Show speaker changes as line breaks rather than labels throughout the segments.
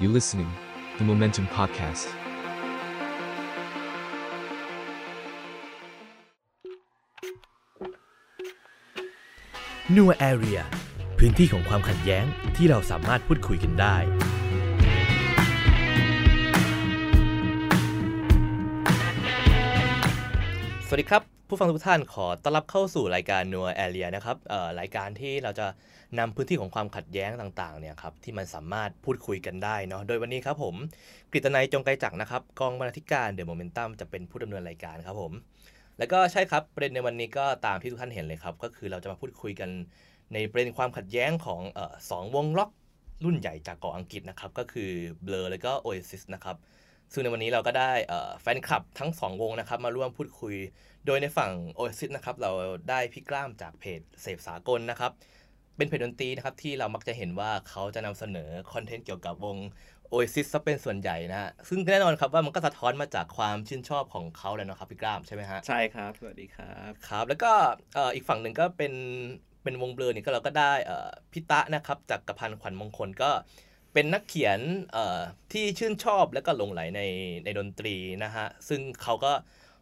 You listening, the Momentum Podcast.
นัวแอเรียพื้นที่ของความขัดแย้งที่เราสามารถพูดคุยกันได้
สวัสดีครับ ผู้ฟังทุกท่านขอต้อนรับเข้าสู่รายการนัวแอเรียนะครับรายการที่เราจะนำพื้นที่ของความขัดแย้งต่างๆเนี่ยครับที่มันสามารถพูดคุยกันได้เนาะโดยวันนี้ครับผมกฤตนัยจงไกรจักรนะครับกองบรรณาธิการเดอะโมเมนตัมจะเป็นผู้ดำเนินรายการครับผม แล้วก็ใช่ครับประเด็นในวันนี้ก็ตามที่ทุกท่านเห็นเลยครับ ก็คือเราจะมาพูดคุยกันในประเด็นความขัดแย้งของออสองวงล็อกรุ่นใหญ่จากเกาะอังกฤษนะครับก็คือ Blur แล้วก็ Oasis นะครับ ซึ่งในวันนี้เราก็ได้เอ่อแฟนคลับทั้ง 2 วงนะครับ มาร่วมพูดคุย โดยในฝั่ง Oasis นะครับ เราได้พี่กล้ามจากเพจเสพสากลนะครับ เป็นเพจดนตรีนะครับ ที่เรามักจะเห็นว่าเขาจะนำเสนอคอนเทนต์เกี่ยวกับวง Oasis ซะเป็นส่วนใหญ่นะฮะซึ่งแน่นอนครับว่ามันก็สะท้อนมาจากความชื่นชอบของเขาเลยนะครับพี่กล้ามใช่ไหมฮะ
ใช่ครับสวัสดีครับ
ครับ แล้วก็เอ่ออีกฝั่งหนึ่งก็เป็นเป็นวงเบลอเนี่ยก็เราก็ได้เอ่อพิตะนะครับจากกระพันธ์ขวัญมงคลก็ เป็นนักเขียนเอ่อที่ชื่นชอบและก็หลงไหลในในดนตรีนะฮะ ซึ่งเขาก็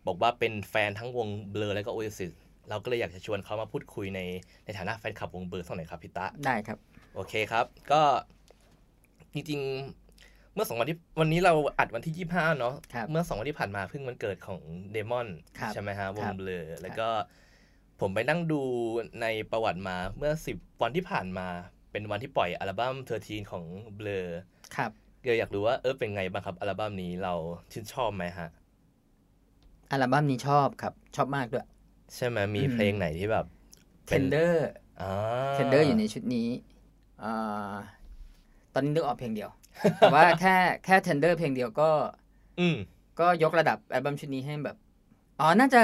บอกว่าเป็นแฟนทั้งวง Blur และก็โอเอซิสเราก็เลยอยากจะชวนเขามาพูดคุยในในฐานะแฟนคลับวง Blur สักหน่อยครับพิตะ
ได้ครับ
โอเคครับ ก็จริงๆ เมื่อสองวันที่วันนี้เราอัดวันที่ 25 เนาะ
ครับ
เมื่อสองวันที่ผ่านมาเพิ่งวันเกิดของเดมอน
ครับ
ใช่ไหมฮะว
ค
ง
รับ
Blur แล้วก็ผมไปนั่งดูในประวัติมาเมื่อ 10 วันที่ผ่านมา เป็นวันที่ปล่อยอัลบั้ม13ของเบลอ
ครับ
ก็อยากรู้ว่าเออเป็นไงบ้างครับ อัลบั้มนี้เราชื่นชอบไหมฮะ
อัลบั้มนี้ชอบครับ ชอบมากด้วย
ใช่ไหมมี
อืม
เพลงไหนที่แบบเป็น
Tender
อ่า
Tender อยู่ในชุดนี้อ่าตอนนี้นึกออกเพลงเดียว แต่ว่าแค่แค่ Tender เพลงเดียวก็
อืม
ก็ยกระดับอัลบั้มชุดนี้ให้แบบ อ๋อ น่าจะ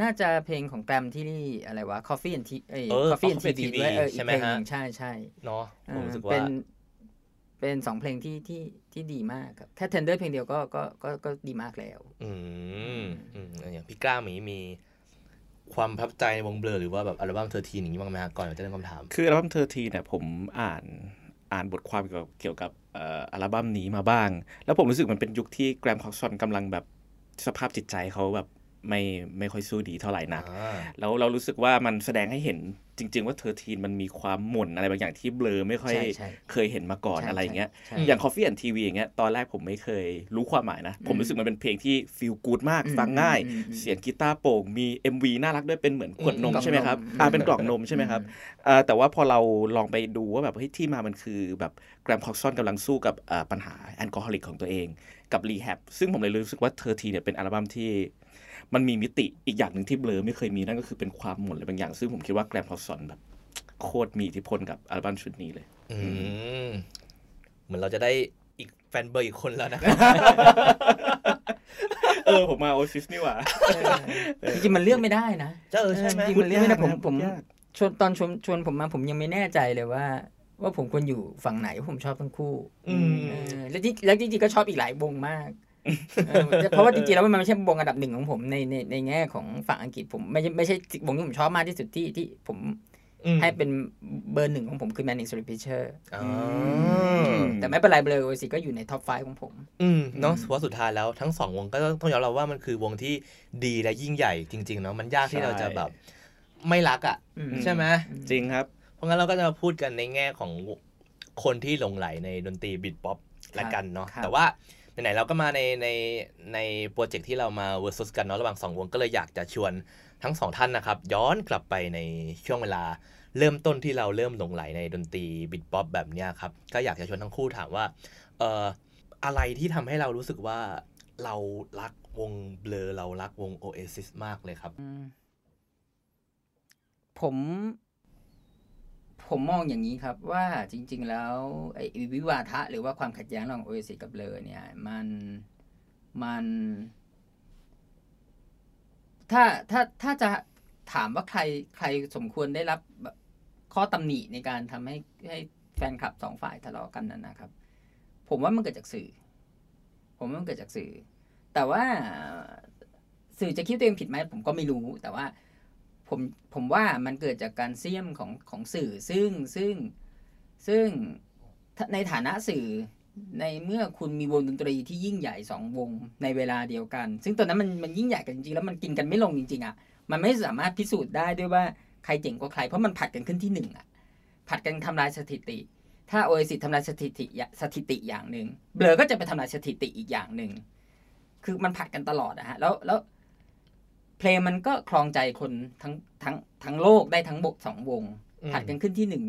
น่าจะเพลงของแกรมที่อะไรวะ Coffee and Tea เอ้ย
เออ
Coffee and
Coffee and
TV
TV
ด้วยเอออี
ใช่
ก
ไหม
เพลงห
ฮะ
นึ่งใช่ใช่
เนาะผมรู้สึก
เป็
ว่า
นเป็นสองเพลงที่ที่ที่ดีมากครับ แค่ Tender เพลงเดียวก็ก็ก็ก็ดีมากแล้ว
อืมอืมอย่างพี่กล้าหมีมีความประทับใจในวง Blur หรือว่าแบบอัลบั้ม Thirteen อย่างนี้บ้างไหมฮะก่อนเราจะเริ่มคำถาม
คืออัลบั้ม Thirteen เนี่ยผมอ่านอ่านบทความเกี่ยวกับเกี่ยวกับเอ่ออัลบั้มนี้มาบ้าง แล้วผมรู้สึกมันเป็นยุคที่ Graham Coxon กำลังแบบสภาพจิตใจเขาแบบ ไม่ไม่ค่อยสู้ดีเท่าไหร่นัก
อ่า
แล้วเรารู้สึกว่ามันแสดงให้เห็นจริง ๆ ว่า Thirteen มันมีความหม่นอะไรบางอย่างที่ Blur ไม่ค่อย
ใช่ใช่
เคยเห็นมาก่อน
ใช่
อะไรอย่างเงี้ย
ใช่
อย่าง Coffee and TV อย่างเงี้ยตอนแรกผมไม่เคยรู้ความหมายนะ ผมรู้สึกมันเป็นเพลงที่ feel good มาก
อืม
ฟังง่าย
อืมอืม
เสียงกีตาร์โปร่งมี MV น่ารักด้วยเป็นเหมือนขวดนม
อืม
ใช่ไหมครับ
กล่องนม
อ่าเป็นกล่องนมใช่ไหมครับเอ่อแต่ว่าพอเราลองไปดูว่าแบบเฮ้ยที่มามันคือแบบ Graham Coxon กำลังสู้กับเอ่อปัญหา alcoholic ของตัวเองกับ rehab ซึ่งผมเลยรู้สึกว่าเธอทีเนี่ยเป็นอัลบั้มที่ มันมีมิติอีกอย่างหนึ่งที่ Blur ไม่เคยมีนั่นก็คือเป็นความหม่นอะไรบางอย่าง ซึ่งผมคิดว่า Graham Coxon แบบ โคตรมีอิทธิพลกับอัลบั้มชุดนี้เลย
อืมเหมือนเราจะได้อีกแฟน Blur อีกคนแล้วนะ
เออผมมาโอซิสนี่หว่า
จริงๆมันเลือกไม่ได้นะ
เออใช่ไหม
จริงๆมันเลือกไม่ได้ผม
พูด
ผม
ยาก
ชวนตอนชวนชวนผมมาผมยังไม่แน่ใจเลยว่า ว่าผมควรอยู่ฝั่งไหนผมชอบทั้งคู่
อืม
เออแล้วที่แล้วจริงๆก็ชอบอีกหลายวงมาก เออเพราะว่าจริงๆแล้วมันไม่ใช่วงอันดับหนึ่งของผมในในในแง่ของฝั่งอังกฤษผมไม่ใช่ไม่ใช่วงที่ผมชอบมากที่สุดที่ที่ผม
อืม
ให้เป็นเบอร์หนึ่งของผมคือ Manic Street Preachers
อ๋อ
แต่ไม่เป็นไร Blur สิก็อยู่ใน top five ของผม
อืมเนาะเพราะสุดท้ายแล้วทั้งสองวงก็ต้องยอมรับว่ามันคือวงที่ดีและยิ่งใหญ่จริงๆเนาะมันยากที่เราจะแบบไม่รักอะ
อืม
ใช่ไหม
จริงครับ
เพราะงั้นเราก็จะมาพูดกันในแง่ของคนที่หลงไหลในดนตรี Britpop ละกันเนาะ
ครับ
แต่ว่า ไหนๆเราก็มาในในในโปรเจกต์ที่เรามา versus กันเนาะระหว่างสองวงก็เลยอยากจะชวนทั้งสองท่านนะครับ ย้อนกลับไปในช่วงเวลาเริ่มต้นที่เราเริ่มหลงไหลในดนตรี Britpop แบบเนี้ยครับ ก็อยากจะชวนทั้งคู่ถามว่าเอ่ออะไรที่ทำให้เรารู้สึกว่าเรารักวงเบลอเรารักวง Oasis มากเลยครับ
ผม ผมมองอย่างนี้ครับว่าจริง ๆ แล้วไอ้วิวาทะ หรือว่าความขัดแย้งระหว่างโอเอซิกับเลอเนี่ยมันมันถ้าถ้าถ้าจะถามว่าใครใครสมควรได้รับข้อตำหนิในการทำให้ให้แฟนคลับสองฝ่ายทะเลาะกันนั้นนะครับ ผมว่ามันเกิดจากสื่อ ผมว่ามันเกิดจากสื่อ แต่ว่าสื่อจะคิดตัวเองผิดไหมผมก็ไม่รู้ แต่ว่า ผมผมว่ามันเกิดจากการเสี่ยมของของสื่อซึ่งซึ่งซึ่งในฐานะสื่อในเมื่อคุณมีวงดนตรีที่ยิ่งใหญ่สองวงในเวลาเดียวกัน ซึ่งตอนนั้นมันมันยิ่งใหญ่กันจริงๆแล้วมันกินกันไม่ลงจริงๆอะมันไม่สามารถพิสูจน์ได้ด้วยว่าใครเจ๋งกว่าใคร เพราะมันผัดกันขึ้นที่หนึ่งอะผัดกันทำลายสถิติ ถ้าโอเอซิทำลายสถิติอย่าสถิติอย่างหนึ่งเบลอก็จะไปทำลายสถิติอีกอย่างหนึ่งคือมันผัดกันตลอดอะฮะแล้วแล้ว เพลงมันก็ครองใจคนทั้งทั้งทั้งโลกได้ทั้งบกสองวง
อืม
ผัดกันขึ้นที่หนึ่ง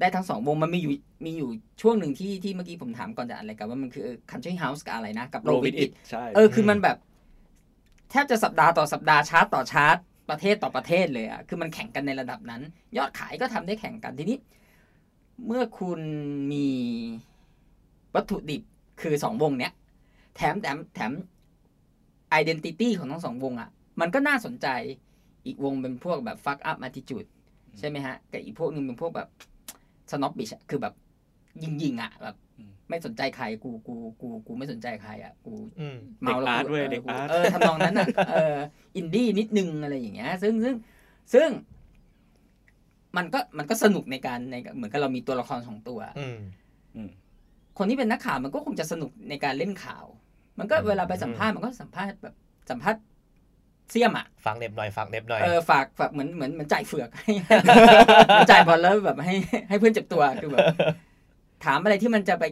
ได้ทั้งสองวงมันมีอยู่มีอยู่ช่วงหนึ่งที่ที่เมื่อกี้ผมถามก่อนจะอะไรกันว่ามันคือ Country House กับอะไรนะ กับ
โร
Roll
บิ
With
อิ
It
ใช่
เออคือมันแบบ แทบจะสัปดาห์ต่อสัปดาห์ชาร์ตต่อชาร์ตประเทศต่อประเทศเลยอะคือมันแข่งกันในระดับนั้น ยอดขายก็ทำได้แข่งกันทีนี้ เมื่อคุณมีวัตถุดิบคือสองวงเนี้ย แถมแถมแถม identity ของทั้งสองวงอะ มันก็น่าสนใจ อีกวงเป็นพวกแบบ fuck up attitude ใช่ไหมฮะกับอีกพวกหนึงเป็นพวกแบบ snobbish อะคือแบบยิงยิงๆอะแบบไม่สนใจใครกูกูกูกูไม่สนใจใครอะกู
อืม
เด็ก
แล้ว
อาร์ต
กู
เว้ย
ออ
เด็กอาร์ต
เออทำนองนั้นอะเอออินดี้นิดนึงอะไรอย่างเงี้ย ซึ่งซึ่งซึ่ง มันก็มันก็สนุกในการในเหมือนกับเรามีตัวละครสองตัว
อืม
อืม
คนที่เป็นนักข่าวมันก็คงจะสนุกในการเล่นข่าว มันก็
อืม
เวลาไปสัมภาษณ์มันก็สัมภาษณ์แบบสัมภาษณ์ เสี่ยมอะ
ฟังเน็บหน่อยฟังเน็บหน่อย
เออฝากฝากเหมือนเหมือนเหมือนจ่ายเฟือกให้จ่ายบอลแล้วแบบให้ให้เพื่อนเจ็บตัวคือแบบถามอะไรที่มันจะไป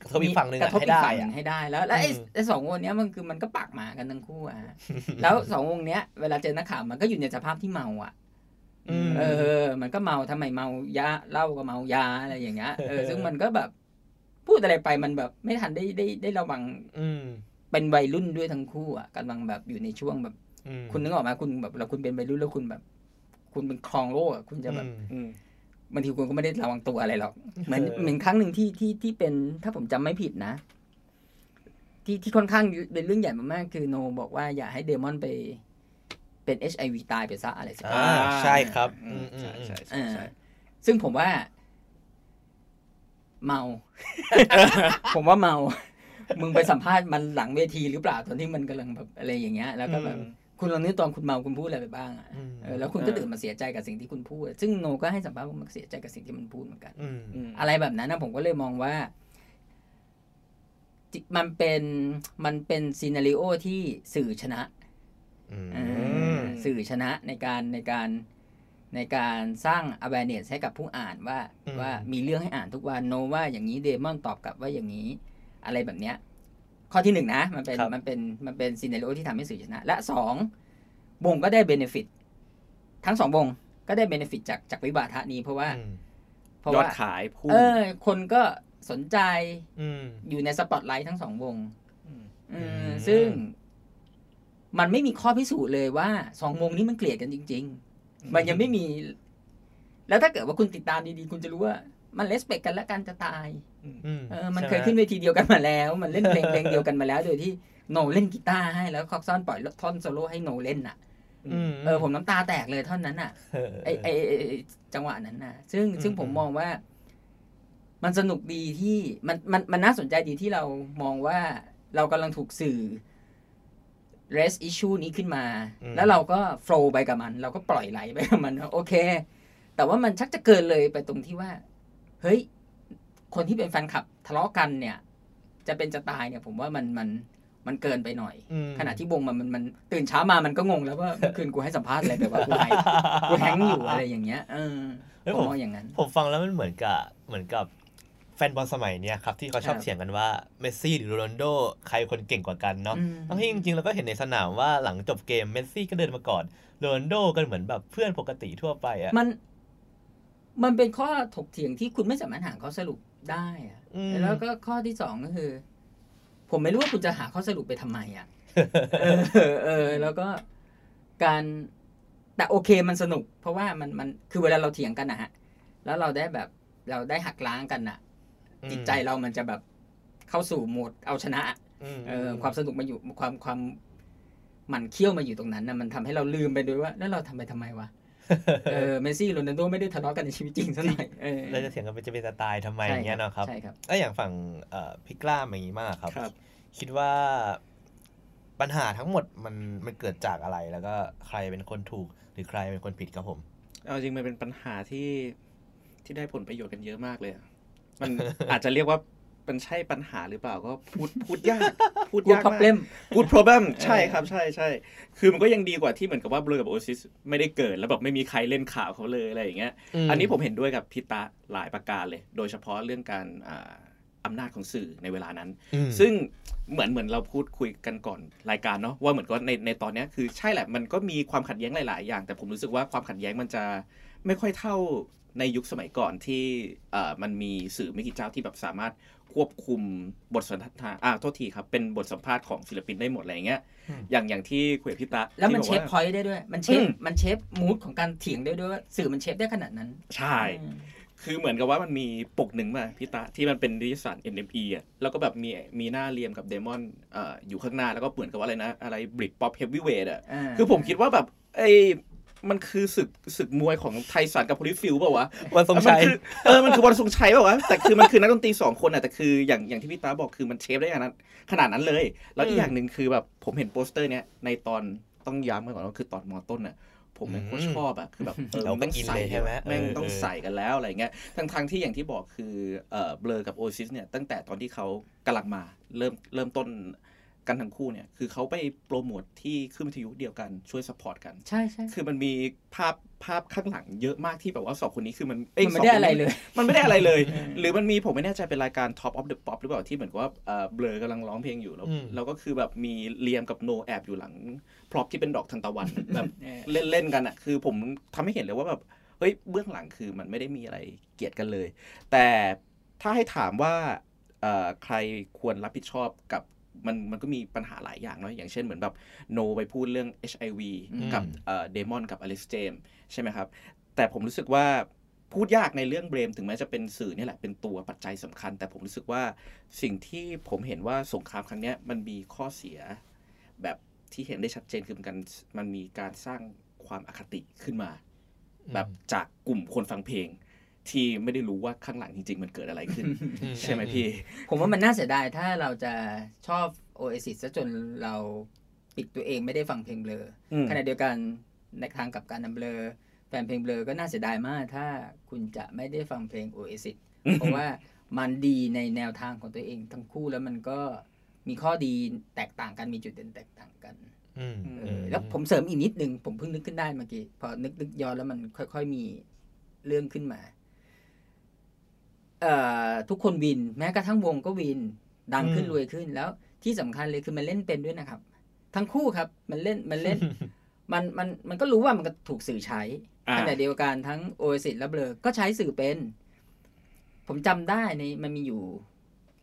กระทบอีกฝั่งหนึ่ง
ก
อะ
ระทบ
ให้
อีก
ได้
ฝั่งหนึ่
อะ
งให้ได้แล้วแล้วไอ้
อืม
ไอ้สองวงเนี้ยมันคือมันก็ปากหมากันทั้งคู่อะฮะแล้วสองวงเนี้ยเวลาเจอนักข่าวมันก็อยู่ในสภาพที่เมาอะ
อืม
เออ มันก็เมาทำไมเมายาเหล้าก็เมายาอะไรอย่างเงี้ยเออซึ่งมันก็แบบ พูดอะไรไปมันแบบ ไม่ทันได้ได้ได้ระวัง
อืม
เป็นวัยรุ่นด้วยทั้งคู่อะกำลังแบบอยู่ในช่วงแบบ
อืม
คุณนึกออกไหมคุณแบบเราคุณเป็นวัยรุ่นแล้วคุณแบบ คุณเป็นครองโลกอะคุณจะแบบ
อืม
อืม
บางทีคุณก็ไม่ได้ระวังตัวอะไรหรอกเหมือน
เออ
เหมือนครั้งหนึ่งที่ที่ที่เป็นถ้าผมจำไม่ผิดนะ ที่ที่ค่อนข้างเป็นเรื่องใหญ่มากๆคือโนบอกว่าอย่าให้เดมอนไป เป็น HIV ตายไปซะอะไรสักอย่าง
อ่าใช่ครับ
อื
อื
ม
มอืม
ใช่
อืม
ใช่
เอ
ใช่
อ
ใช่
ซึ่งผมว่า เมา ผมว่าเมา มึงไปสัมภาษณ์มันหลังเวทีหรือเปล่าตอนที่มันกำลังแบบอะไรอย่างเงี้ย แล้วก็แบบ คุณลองนึกตอนคุณเมาคุณพูดอะไรไปบ้างอะ
อืม
เออแล้วคุณก็ตื่นมาเสียใจกับสิ่งที่คุณพูด ซึ่งโนก็ให้สัมภาษณ์ว่ามันเสียใจกับสิ่งที่มันพูดเหมือนกัน
อืม
อืม
อะไรแบบนั้นนะผมก็เลยมองว่าจิมันเป็นมันเป็นซีนารีโอที่สื่อชนะ
อืม
เออสื่อชนะในการในการในการสร้าง awareness ให้กับผู้อ่านว่า
อืม
ว่ามีเรื่องให้อ่านทุกวันโนว่าอย่างนี้เดมอนตอบกลับว่าอย่างนี้ อะไรแบบเนี้ย ข้อที่หนึ่งนะมันเป็น
ครับ
มันเป็นมันเป็น scenario ที่ทำให้สื่อชนะ และสองวงก็ได้ benefit ทั้งสองวงก็ได้ benefit จากจากวิวาทะนี้เพราะว่า
อืม
เพราะ
ยอด
ว่า
ขายพุ่ง
เออ คนก็สนใจ
อืม
อยู่ในสปอตไลท์ทั้งสองวง
ม
เออ
ม
ซึ่งมันไม่มีข้อพิสูจน์เลยว่าสองวงนี้มันเกลียดกันจริง ๆ มันยังไม่มี แล้วถ้าเกิดว่าคุณติดตามดีๆ คุณจะรู้ว่า มันเลสเปกกันและกันจะตาย
อืม
เออมัน
ใช่
เคย
ไห
ขึ้นเวทีเดียวกันมาแล้ว มันเล่นเพลงเพลงเดียวกันมาแล้วโดยที่โนเล่นกีตาร์ให้แล้วคอกซอนปล่อยท่อนโซโล่ให้โนเล่นน่ะ
อืม
เออผมน้ำตาแตกเลยท่อนนั้นน่ะ
เออ
ไอไอไอ้ไอ้จังหวะนั้นนะซึ่ง
อืม
ซึ่งผม
อืม
มองว่า มันสนุกดีที่มันมันมันน่าสนใจดีที่เรามองว่าเรากำลังถูกสื่อ raise issue นี้ขึ้นมา แล้วเราก็ flow ไปกับมัน เราก็ปล่อยไหลไปกับมันว่าโอเค แต่ว่ามันชักจะเกินเลยไปตรงที่ว่า เฮ้ย คนที่เป็นแฟนคลับทะเลาะกันเนี่ย จะเป็นจะตายเนี่ยผมว่ามันมันมันเกินไปหน่อย
อืม
ขณะที่วงมันมันมันตื่นเช้ามามันก็งงแล้วว่าเมื่อคืนกูให้สัมภาษณ์อะไรไปว่ากู high กูแฮงก์อยู่อะไรอย่างเงี้ยเออ
เฮ้ย
ผ
ผมม
มองอย่างนั้น
ผมฟังแล้วมันเหมือนกับเหมือนกับแฟนบอลสมัยเนี้ยครับที่เขาชอบ
ครับ
เถียงกันว่าเมสซี่หรือโรนัลโดใครคนเก่งกว่ากันเนาะ
อืม
ทั้งที่จริงๆเราก็เห็นในสนามว่าหลังจบเกมเมสซี่ก็เดินมาก่อนโรนัลโดก็เหมือนแบบเพื่อนปกติทั่วไปอะ
มัน มันเป็นข้อถกเถียงที่คุณไม่สามารถหาข้อสรุปได้อะ
อืม
แล้วก็ข้อที่สองก็คือ ผมไม่รู้ว่าคุณจะหาข้อสรุปไปทำไมอะเออเออ แล้วก็การแต่โอเคมันสนุก เพราะว่ามันมันคือเวลาเราเถียงกันนะฮะ แล้วเราได้แบบเราได้หักล้างกันน่ะ จิตใจเรามันจะแบบเข้าสู่โหมดเอาชนะ
ม
เออ ความสนุกมาอยู่ความความมันเขี้ยวมาอยู่ตรงนั้นนะมันทำให้เราลืมไปด้วยว่า แล้วเราทำไปทำไมวะ เออเมสซี่โรนัลโดไม่ได้ทะเลาะกันในชีวิตจริงซะหน่อยเออ
เราจะเถียงกันเป็นจะเป็นสไตล์ทำไมอย่างเงี้ยเนาะครับ
ใช่ครับ
แล้วอย่างฝั่งเอ่อพี่กล้ามอย่างงี้มากครับ
ครับ
คิดว่าปัญหาทั้งหมดมันมันเกิดจากอะไรแล้วก็ใครเป็นคนถูกหรือใครเป็นคนผิดครับผม
เอาจริงมันเป็นปัญหาที่ที่ได้ผลประโยชน์กันเยอะมากเลยอะมันอาจจะเรียกว่าไป มันใช่ปัญหาหรือเปล่าก็พูดพูดยากพูด
กู
ยาก
พับ
มาก
เล่ม
good problem ใช่ครับใช่ใช่คือมันก็ยังดีกว่าที่เหมือนกับว่าเบลอกับโอซิสไม่ได้เกิดแล้วแบบไม่มีใครเล่นข่าวเขาเลยอะไรอย่างเงี้ยอันนี้ผมเห็นด้วยกับพิตะหลายประการเลย โดยเฉพาะเรื่องการอ่าอำนาจของสื่อในเวลานั้น
อืม
ซึ่งเหมือนเหมือนเราพูดคุยกันก่อนรายการเนาะว่าเหมือนกับในในตอนเนี้ยคือใช่แหละมันก็มีความขัดแย้งหลาย ๆ อย่าง แต่ผมรู้สึกว่าความขัดแย้งมันจะไม่ค่อยเท่า ในยุคสมัยก่อนที่เอ่อมันมีสื่อไม่กี่เจ้าที่แบบสามารถควบคุมบทสนทนาอ่าโทษทีครับ เป็นบทสัมภาษณ์ของศิลปินได้หมดอะไรอย่างเงี้ย อย่างอย่างที่คุยกับพี่ตา
แล้ว
ที่บอกว่า
มัน shape pointต์ได้ด้วย มัน shape
อืม
มัน shape mood ของการเถียงได้ด้วยว่าสื่อมัน shape ได้ขนาดนั้น
ใช่ คือเหมือนกับว่ามันมีปกหนึ่งมาพี่ตาที่มันเป็นนิตยสาร NME อะ แล้วก็แบบมีมีหน้าเลียมกับเดมอนเอ่ออยู่ข้างหน้า แล้วก็เหมือนกับว่าอะไรนะ อะไร Britpop heavyweight อะ
อ่า
คือผมคิดว่าแบบไอ้ มันคือศึกศึกมวยของไทสันกับโฮลีฟิลด์เปล่าวะ
วันทรงชัย
มันคือเออมันคือวันทรงชัยเปล่าวะแต่คือมันคือนักดนตรีสองคนอะแต่คืออย่างอย่างที่พี่ตาบอกคือมัน shape ได้ขนาดนั้นขนาดนั้นเลย แล้วอีกอย่างหนึ่งคือแบบผมเห็นโปสเตอร์เนี้ยในตอนต้องย้ำกันก่อนว่าคือตอนมอต้นอะผมแม่งโคตรชอบอะคือแบบเออ
เราก็
มันต้อง
อิน
ใส่
เลยใช่ไหม
แม่ง
เออ
ต้อง
เออ
ใส่กันแล้วอะไรเงี้ยทั้งทงๆที่อย่างที่บอกคือเอ่อเบลอกับโอซิสเนี่ยตั้งแต่ตอนที่เขากำลังมาเริ่มเริ่มต้น กันทั้งคู่เนี่ย คือเขาไปโปรโมทที่ขึ้นวิทยุเดียวกันช่วย support กัน
ใช่ใช่
คือมันมีภาพภาพข้างหลังเยอะมากที่แบบว่าสองคนนี้คือมัน
มันไม่ได้อะไรเลย
มันไม่ได้อะไรเลย หรือมันมีผมไม่แน่ใจเป็นรายการ Top of the Pops หรือเปล่าที่เหมือนกับว่าเอ่อเบลอกำลังร้องเพลงอยู่แล้ว
อืม
แล้วก็คือแบบมีเลียมกับโนแอบอยู่หลัง prop ที่เป็นดอกทานตะวันแบบ
เออ
เล่นเล่นกันอะ คือผมทำให้เห็นเลยว่าแบบเฮ้ยเบื้องหลังคือมันไม่ได้มีอะไรเกลียดกันเลย แต่ถ้าให้ถามว่าเอ่อใครควรรับผิดชอบกับ มันมันก็มีปัญหาหลายอย่างเนาะอย่างเช่นเหมือนแบบโนไปพูดเรื่อง HIV
อืม
กับเดมอนกับอเล็กซ์เจมใช่ไหมครับ แต่ผมรู้สึกว่าพูดยากในเรื่องเบรม ถึงแม้จะเป็นสื่อนี่แหละเป็นตัวปัจจัยสำคัญ แต่ผมรู้สึกว่าสิ่งที่ผมเห็นว่าสงครามครั้งเนี้ยมันมีข้อเสีย แบบที่เห็นได้ชัดเจนคือมันการมันมีการสร้างความอคติขึ้นมา แบบจากกลุ่มคนฟังเพลง ที่ไม่ได้รู้ว่าข้างหลังจริง ๆ มันเกิดอะไรขึ้น ใช่ไหมพี่
ผมว่ามันน่าเสียดายถ้าเราจะชอบ Oasis ซะจนเราปิดตัวเองไม่ได้ฟังเพลงเบลออ
ม
ขณะเดียวกันในทางกลับการนำเบลอแฟนเพลงเบลอก็น่าเสียดายมาก ถ้าคุณจะไม่ได้ฟังเพลง Oasis เพราะว่ามันดีในแนวทางของตัวเองทั้งคู่แล้วมันก็มีข้อดีแตกต่างกันมีจุดเด่นแตกต่างกัน
อืม
เออแล้วผมเสริมอีกนิดนึง ผมเพิ่งนึกขึ้นได้เมื่อกี้ พอนึกนึกย้อนแล้วมันค่อย ๆมีเรื่องขึ้นมาเอ่อ ทุกคนวิน แม้กระทั่งวงก็วิน ดังขึ้น
อืม
รวยขึ้นแล้วที่สำคัญเลยคือมันเล่นเป็นด้วยนะครับ ทั้งคู่ครับมันเล่นมันเล่น มันมันมันก็รู้ว่ามันก็ถูกสื่อใช้
อ่า
ขณะเดียวกันทั้งโอเอซิสและเบลอก็ใช้สื่อเป็น ผมจำได้ในมันมีอยู่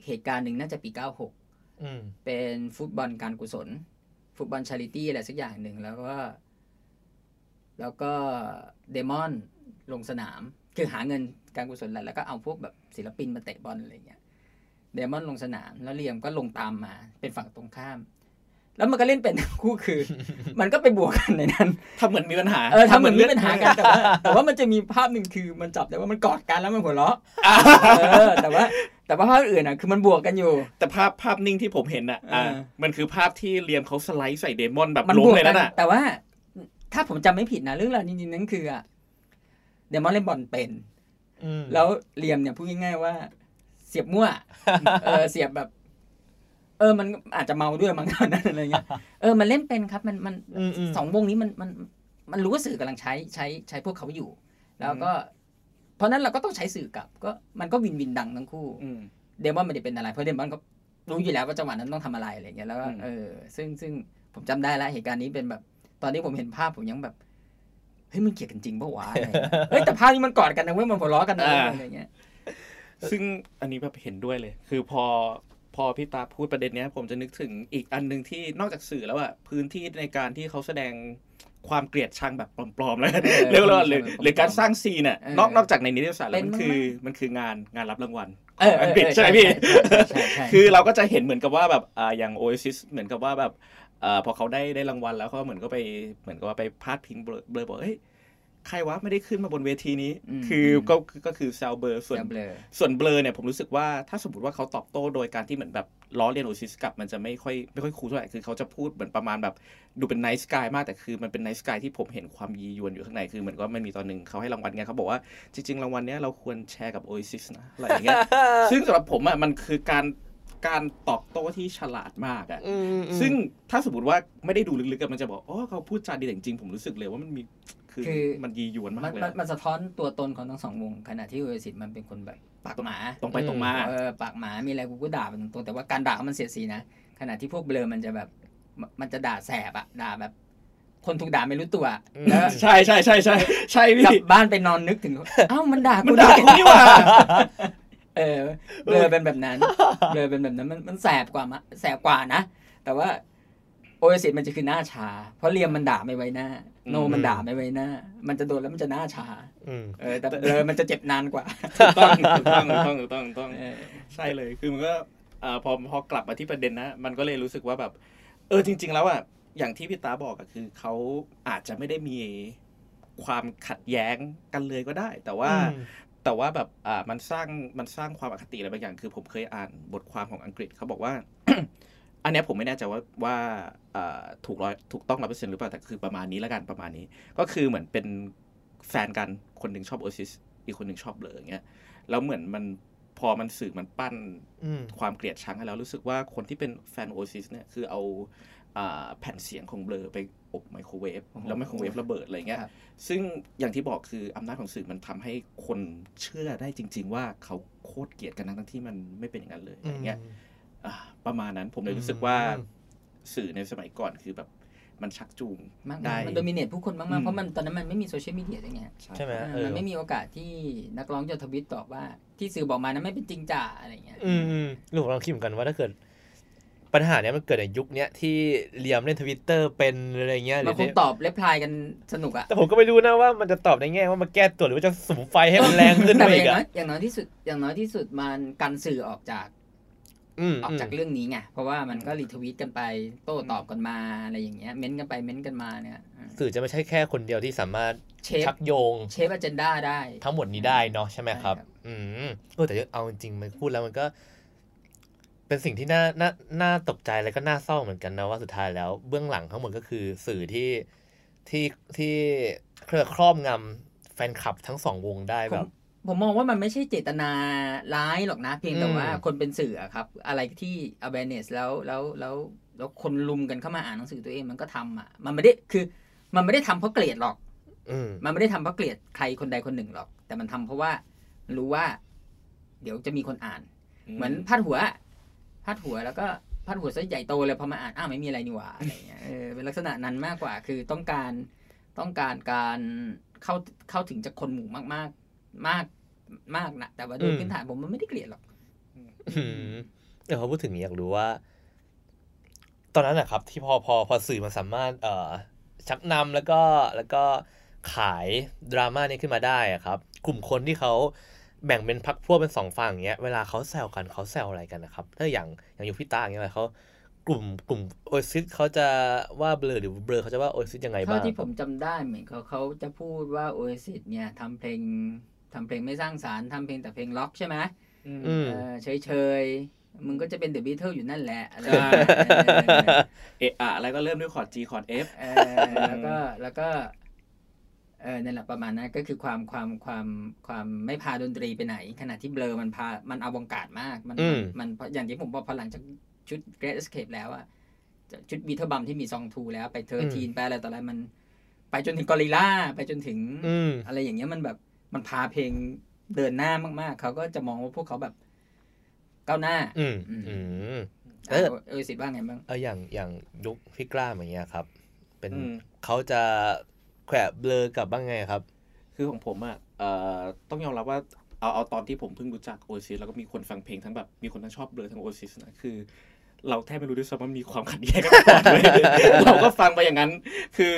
เหตุการณ์หนึ่งน่าจะปี96
อืม
เป็นฟุตบอลการกุศล ฟุตบอลชาริตี้อะไรสักอย่างหนึ่งแล้วก็ แล้วก็เดมอนลงสนาม คือหาเงิน การกุศลแหละแล้วก็เอาพวกแบบศิลปินมาเตะบอลอะไรเงี้ยเดมอนลงสนาม แล้วเลียมก็ลงตามมา เป็นฝั่งตรงข้าม แล้วมันก็เล่นเป็นทั้งคู่คือ มันก็ไปบวกกันในนั้น
ทำเหมือนมีปัญหา
เออทำเหมือนมีปัญหากันแต่ว่าแต่ว่ามันจะมีภาพหนึ่งคือมันจับได้ว่ามันกอดกันแล้วมันหัวเราะเออแต่ว่าแต่ว่าภาพอื่นอะคือมันบวกกันอยู่
แต่ภาพภาพนิ่งที่ผมเห็นอะอ่า
เออ
มันคือภาพที่เลียมเขาสไลด์ใส่เดมอนแบบ
มัน
ล้ม
บวก
เลย
กั
นั่นอะ
แต่ว่า ถ้าผมจำไม่ผิดนะเรื่องราวจริงๆนั้นคืออะเดมอนเล่นบอลเป็น
อืม
แล้วเลียมเนี่ยพูดง่ายๆว่า เสียบมั่วเออเสียบแบบ เออ มันอาจจะเมาด้วยมั้งตอนนั้นอะไรเงี้ยเออมันเล่นเป็นครับ มันมัน
อืมอืม
สองวงนี้มันมันมันรู้ว่าสื่อกำลังใช้ใช้ใช้พวกเขาอยู่ แล้วก็ เพราะนั้นเราก็ต้องใช้สื่อกลับ ก็มันก็วินวินดังทั้งคู่
อืม
เดมอนไม่ได้เป็นอะไรเพราะเดมอนก็รู้อยู่แล้วว่าจังหวะนั้นต้องทำอะไรอะไรเงี้ยแล้วก็
อืม
เออ ซึ่งซึ่งผมจำได้แล้วเหตุการณ์นี้เป็นแบบ ตอนนี้ผมเห็นภาพผมยังแบบ เฮ้ยมันเกลียดกันจริงปะวะอะไรเงี้ยเฮ้ยแต่ภาพนี้มันกอดกันนะเว้ยมันหัวเราะกันนะเว้ยอะไรเงี้ย
ซึ่งอันนี้แบบเห็นด้วยเลย คือพอพอพี่ตาพูดประเด็นเนี้ย ผมจะนึกถึงอีกอันหนึ่งที่นอกจากสื่อแล้วอะพื้นที่ในการที่เขาแสดงความเกลียดชังแบบปลอมๆเลยเรียกว่าหรือหรือการสร้างซีนอะนอกนอกจากในนิตยสารแล้วมันคือมันคืองานงานรับรางวัล
เออเออ
อังกฤษ
เออ
ใช่ไหมพี่
ใช่ใช่ใช่
คือเราก็จะเห็นเหมือนกับว่าแบบอ่าอย่างโอเอซิสเหมือนกับว่าแบบ อ่าพอเขาได้ได้รางวัลแล้วเขาเหมือนก็ไปเหมือนกับว่าไปพาดพิงเบลอเบลอบอกเฮ้ยใครวะไม่ได้ขึ้นมาบนเวทีนี้
อืม
คือก็ก็คือแซลเบอร์ส่วน
จะเบลอ
ส่วนเบลอเนี่ยผมรู้สึกว่าถ้าสมมติว่าเขาตอบโต้โดยการที่เหมือนแบบล้อเลียนโอซิสกลับมันจะไม่ค่อยไม่ค่อย cool เท่าไหร่คือเขาจะพูดเหมือนประมาณแบบ ดูเป็น nice guy มากแต่คือมันเป็น nice guy ที่ผมเห็นความยียวนอยู่ข้างในคือเหมือนก็มันมีตอนหนึ่งเขาให้รางวัลไงเขาบอกว่าจริงๆรางวัลเนี้ยเราควรแชร์กับโอซิสนะอะไรอย่างเงี้ยซึ่งสำหรับผมอะมันคือการ การตอบโต้ที่ฉลาดมากอะ
อืมอืม
ซึ่งถ้าสมมติว่าไม่ได้ดูลึกๆอะมันจะบอกอ๋อเขาพูดจาดีแต่จริงๆผมรู้สึกเลยว่ามันมีคือ
คือ
มันยียวนมากมั
น
เลย
มัน
อะ
มันสะท้อนตัวตนของทั้งสองวงขณะที่โอเอซิสมันเป็นคนแบบปากหมา
ตรงไปตรงมา
เออปากหมามีอะไรกูก็ด่ามันตรงๆแต่ว่าการด่าเขามันเสียดสีนะขณะที่พวกเบลอมันจะแบบมมันจะด่าแสบอะด่าแบบคนถูกด่าไม่รู้ตัวแล้ว
ใช่ใช่ใช่ใช่ใช่พี่
กลับบ้านไปนอนนึกถึงเอ้ามันด่ากูมั
นด่ากูนี่หว่า
เออเบลอเป็นแบบนั้นเบลอเป็นแบบนั้นมันมันแสบกว่ามะแสบกว่านะ แต่ว่าโอเอซิสมันจะคือหน้าชา เพราะเลียมมันด่าไม่ไว้หน้า โนมันด่าไม่ไว้หน้า มันจะโดนแล้วมันจะหน้าชา
อืม
เออ แต่เบลอมันจะเจ็บนานกว่า
ถูกต้องถูกต้องถูกต้องถูกต้องถูกต้อง
เออ
ใช่เลยคือมันก็อ่าพอพอกลับมาที่ประเด็นนะ มันก็เลยรู้สึกว่าแบบ เออจริง ๆ แล้วอะอย่างที่พี่ตาบอกอะคือเขาอาจจะไม่ได้มีความขัดแย้งกันเลยก็ได้ แต่ว่า
อืม
แต่ว่าแบบอ่ามันสร้างมันสร้างความอคติอะไรบางอย่าง คือผมเคยอ่านบทความของอังกฤษเขาบอกว่า อันเนี้ยผมไม่แน่ใจว่าว่าอ่าถูกร้อยถูกต้องร้อยเปอร์เซ็นต์หรือเปล่าแต่คือประมาณนี้แล้วกันประมาณนี้ ก็คือเหมือนเป็นแฟนกันคนหนึ่งชอบโอซิสอีกคนหนึ่งชอบเบลออย่างเงี้ยแล้วเหมือนมันพอมันสื่อมันปั้น
อืม
ความเกลียดชังให้แล้วรู้สึกว่าคนที่เป็นแฟนโอซิสเนี่ยคือเอาอ่าแผ่นเสียงของเบลอไป อบไมโครเวฟแล้วไมโครเวฟระเบิดอะไรเงี้ย
ครับ
ซึ่งอย่างที่บอกคืออำนาจของสื่อมันทำให้คนเชื่อได้จริง ๆ ว่าเขาโคตรเกลียดกันทั้งๆที่มันไม่เป็นอย่างนั้นเลยอะไรเงี้ยอ่าประมาณนั้นผมเลยรู้สึกว่า
อืม
สื่อในสมัยก่อนคือแบบมันชักจูง
มาก
ได้
มัน dominateผู้คน
อื
มากๆเพราะมันตอนนั้นมันไม่มีโซเชียลมีเดียด้วยไง
ใช่ไหม
เออ
เออ
มันไม่มีโอกาสที่นักร้องจะทวิตตอบว่า ที่สื่อบอกมานั้นไม่เป็นจริงจ่าอะไรเงี้ย
อืมอืมลูกลองคิดเหมือนกันว่าถ้าเกิด ปัญหาเนี้ยมันเกิดในยุคเนี้ยที่เลียมเล่นทวิตเตอร์เป็นอะไรเงี้ยหรื
มัน
อ
คงตอบ reply กันสนุกอะ
แต่ผมก็ไม่รู้นะว่ามันจะตอบในแง่ว่ามาแก้ตัวหรือว่าจะสุมไฟให้มันแรงขึ้น
แต่
ไป
อ
อีก
ย่างน้
อะ
อยอย่างน้อยที่สุดอย่างน้อยที่สุดมันกันสื่อออกจาก
อืม
ออกจากเรื่องนี้ไงเพราะว่ามันก็รีทวีตกันไปโต้ตอบกันมาอะไรอย่างเงี้ยเม้นต์กันไปเม้นต์กันมาเนี่ยอืม
สื่อจะไม่ใช่แค่คนเดียวที่สามารถ
เชฟ
ชักโยง
เชฟอเจนดาได้
ทั้งหมดนี้ได้เนาะใช่ไหมครับ
ใช่ครับ
อืมเออแต่เอาจริงๆมันพูดแล้วมันก็ เป็นสิ่งที่น่าน่าน่าตกใจแล้วก็น่าเศร้าเหมือนกันนะว่าสุดท้ายแล้ว เบื้องหลังทั้งหมดก็คือสื่อที่ที่ที่เครือครอบงำแฟนคลับทั้งสองวงได้
ผ
แบ
ม
บ
ผมมองว่ามันไม่ใช่เจตนาร้ายหรอกนะ เพียงแต่
อืม
ว่าคนเป็นสื่ออะครับ อะไรที่ awareness แล้วแล้วแล้วแล้วคนลุมกันเข้ามาอ่านหนังสือตัวเองมันก็ทำอะ มันไม่ได้คือ มันไม่ได้ทำเพราะเกลียดหรอก
อืม
มันไม่ได้ทำเพราะเกลียดใครคนใดคนหนึ่งหรอก แต่มันทำเพราะว่ารู้ว่า เดี๋ยวจะมีคนอ่าน เหมือนพาดหัว พาดหัวแล้วก็พาดหัวซะใหญ่โตเลยพอมาอ่านอ้าวไม่มีอะไรนี่หว่าอะไรเงี้ยเออเป็นลักษณะนั้นมากกว่า คือต้องการต้องการการเข้าเข้าถึงจากคนหมู่มากมากๆมากมากนะแต่ว่าโดย
อืม
พื้นฐานผมมันไม่ได้เกลียดหรอก
อืมเดี๋ยวพอพูดถึงนี้อยากรู้ว่า ตอนนั้นนะครับ ที่พอพอพอสื่อมันสามารถ เอ่อ ชักนำแล้วก็แล้วก็ขายดราม่านี้ขึ้นมาได้อะครับ กลุ่มคนที่เขา แบ่งเป็นพักพวกเป็นสองฝั่งอย่างเงี้ยเวลาเขาแซวกันเขาแซวอะไรกันนะครับถ้าอย่างอย่างอยู่พี่ตาอย่างเงี้ยเขากลุ่มกลุ่มโอซิสเขาจะว่า Blur หรือ Blur เขาจะว่าโอซิสยังไง
เท่า
บ้าง
ที่ผมจำได้เหมือนเขาเขาจะพูดว่า Oasis เนี่ยทำเพลงทำเพลงไม่สร้างสรรค์ทำเพลงแต่เพลงร็อกใช่ไหม
อืม
อืม
เออเฉยเฉยๆมึงก็จะเป็น The Beatles อยู่นั่นแหละอะไร
ใช่
อย่างเงี้ย
เอะอะอะไรก็เริ่มด้วยคอร์ด G คอร์ด F
เออแล้วก็แล้วก็เออนั่นแหละประมาณนั้นก็คือความความความความไม่พาดนตรีไปไหน ขณะที่ Blur มันพามันอวกาศมากมัน
อื
มัน
มั
นพออย่างที่ผมบอกพอหลังจากชุด Great Escape แล้วอะชุด Blur อัลบั้มที่มี Song 2แล้วไป Thirteen ไปอะไรต่ออะไรมัน ไปจนถึง Gorillaz ไปจนถึง
อืม
อะไรอย่างเงี้ยมันแบบมันพาเพลงเดินหน้ามากๆ เขาก็จะมองว่าพวกเขาแบบก้าวหน้า
อืม
อืม
อืม
เอ
เออ
อเออสิว่าไงบ้าง
เอออย่างอย่างยุคพี่กลางอย่างเงี้ยครับ เป็น
อืม
เขาจะ แขวะ Blur กับบ้างไงครับ
คือของผมอะเอ่อต้องยอมรับว่าเอาเอาตอนที่ผมเพิ่งรู้จักโอซิสแล้วก็มีคนฟังเพลงทั้งแบบมีคนทั้งชอบ Blur ทั้งโอซิสนะคือ เราแทบไม่รู้ด้วยซ้ำว่ามีความขัดแย้งกันก่อนเลยเราก็ฟังไปอย่างนั้น คือ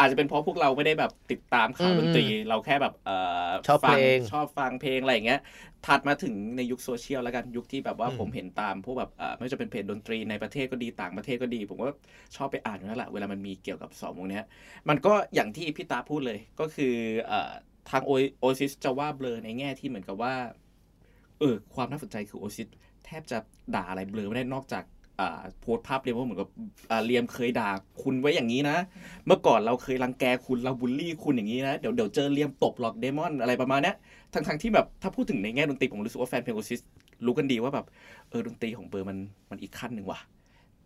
อาจจะเป็นเพราะพวกเราไม่ได้แบบติดตามข่าวดนตรี เราแค่แบบเอ่อ
ชอบ
ฟั
เพลง
ชอบฟังเพลงอะไรอย่างเงี้ยถัดมาถึงในยุคโซเชียลแล้วกันยุคที่แบบว่า
อืม
ผมเห็นตามพวกแบบเอ่อไม่ว่าจะเป็นเพจดนตรีในประเทศก็ดีต่างประเทศก็ดี ผมก็ชอบไปอ่านอยู่นั่นแหละเวลามันมีเกี่ยวกับสองวงเนี้ยมันก็อย่างที่พี่ตาพูดเลยก็คือเอ่อทางโอซิสจะว่า Blur ในแง่ที่เหมือนกับว่าเออความน่าสนใจคือโอซิสแทบจะด่าอะไร Blur ไม่ได้นอกจากอ่า โพสต์ภาพ Liam ว่าเหมือนกับอ่า Liam เคยด่าคุณไว้อย่างนี้นะ เมื่อก่อนเราเคยรังแกคุณเราบูลลี่คุณอย่างนี้นะ เดี๋ยวเดี๋ยวเจอ Liam ตบหรอก Damon อะไรประมาณเนี้ยทั้งทั้งที่แบบถ้าพูดถึงในแง่ดนตรีผมรู้สึกว่าแฟนเพลงโอซิสรู้กันดีว่าแบบเออดนตรีของ Blur มันมันอีกขั้นหนึ่งว่ะ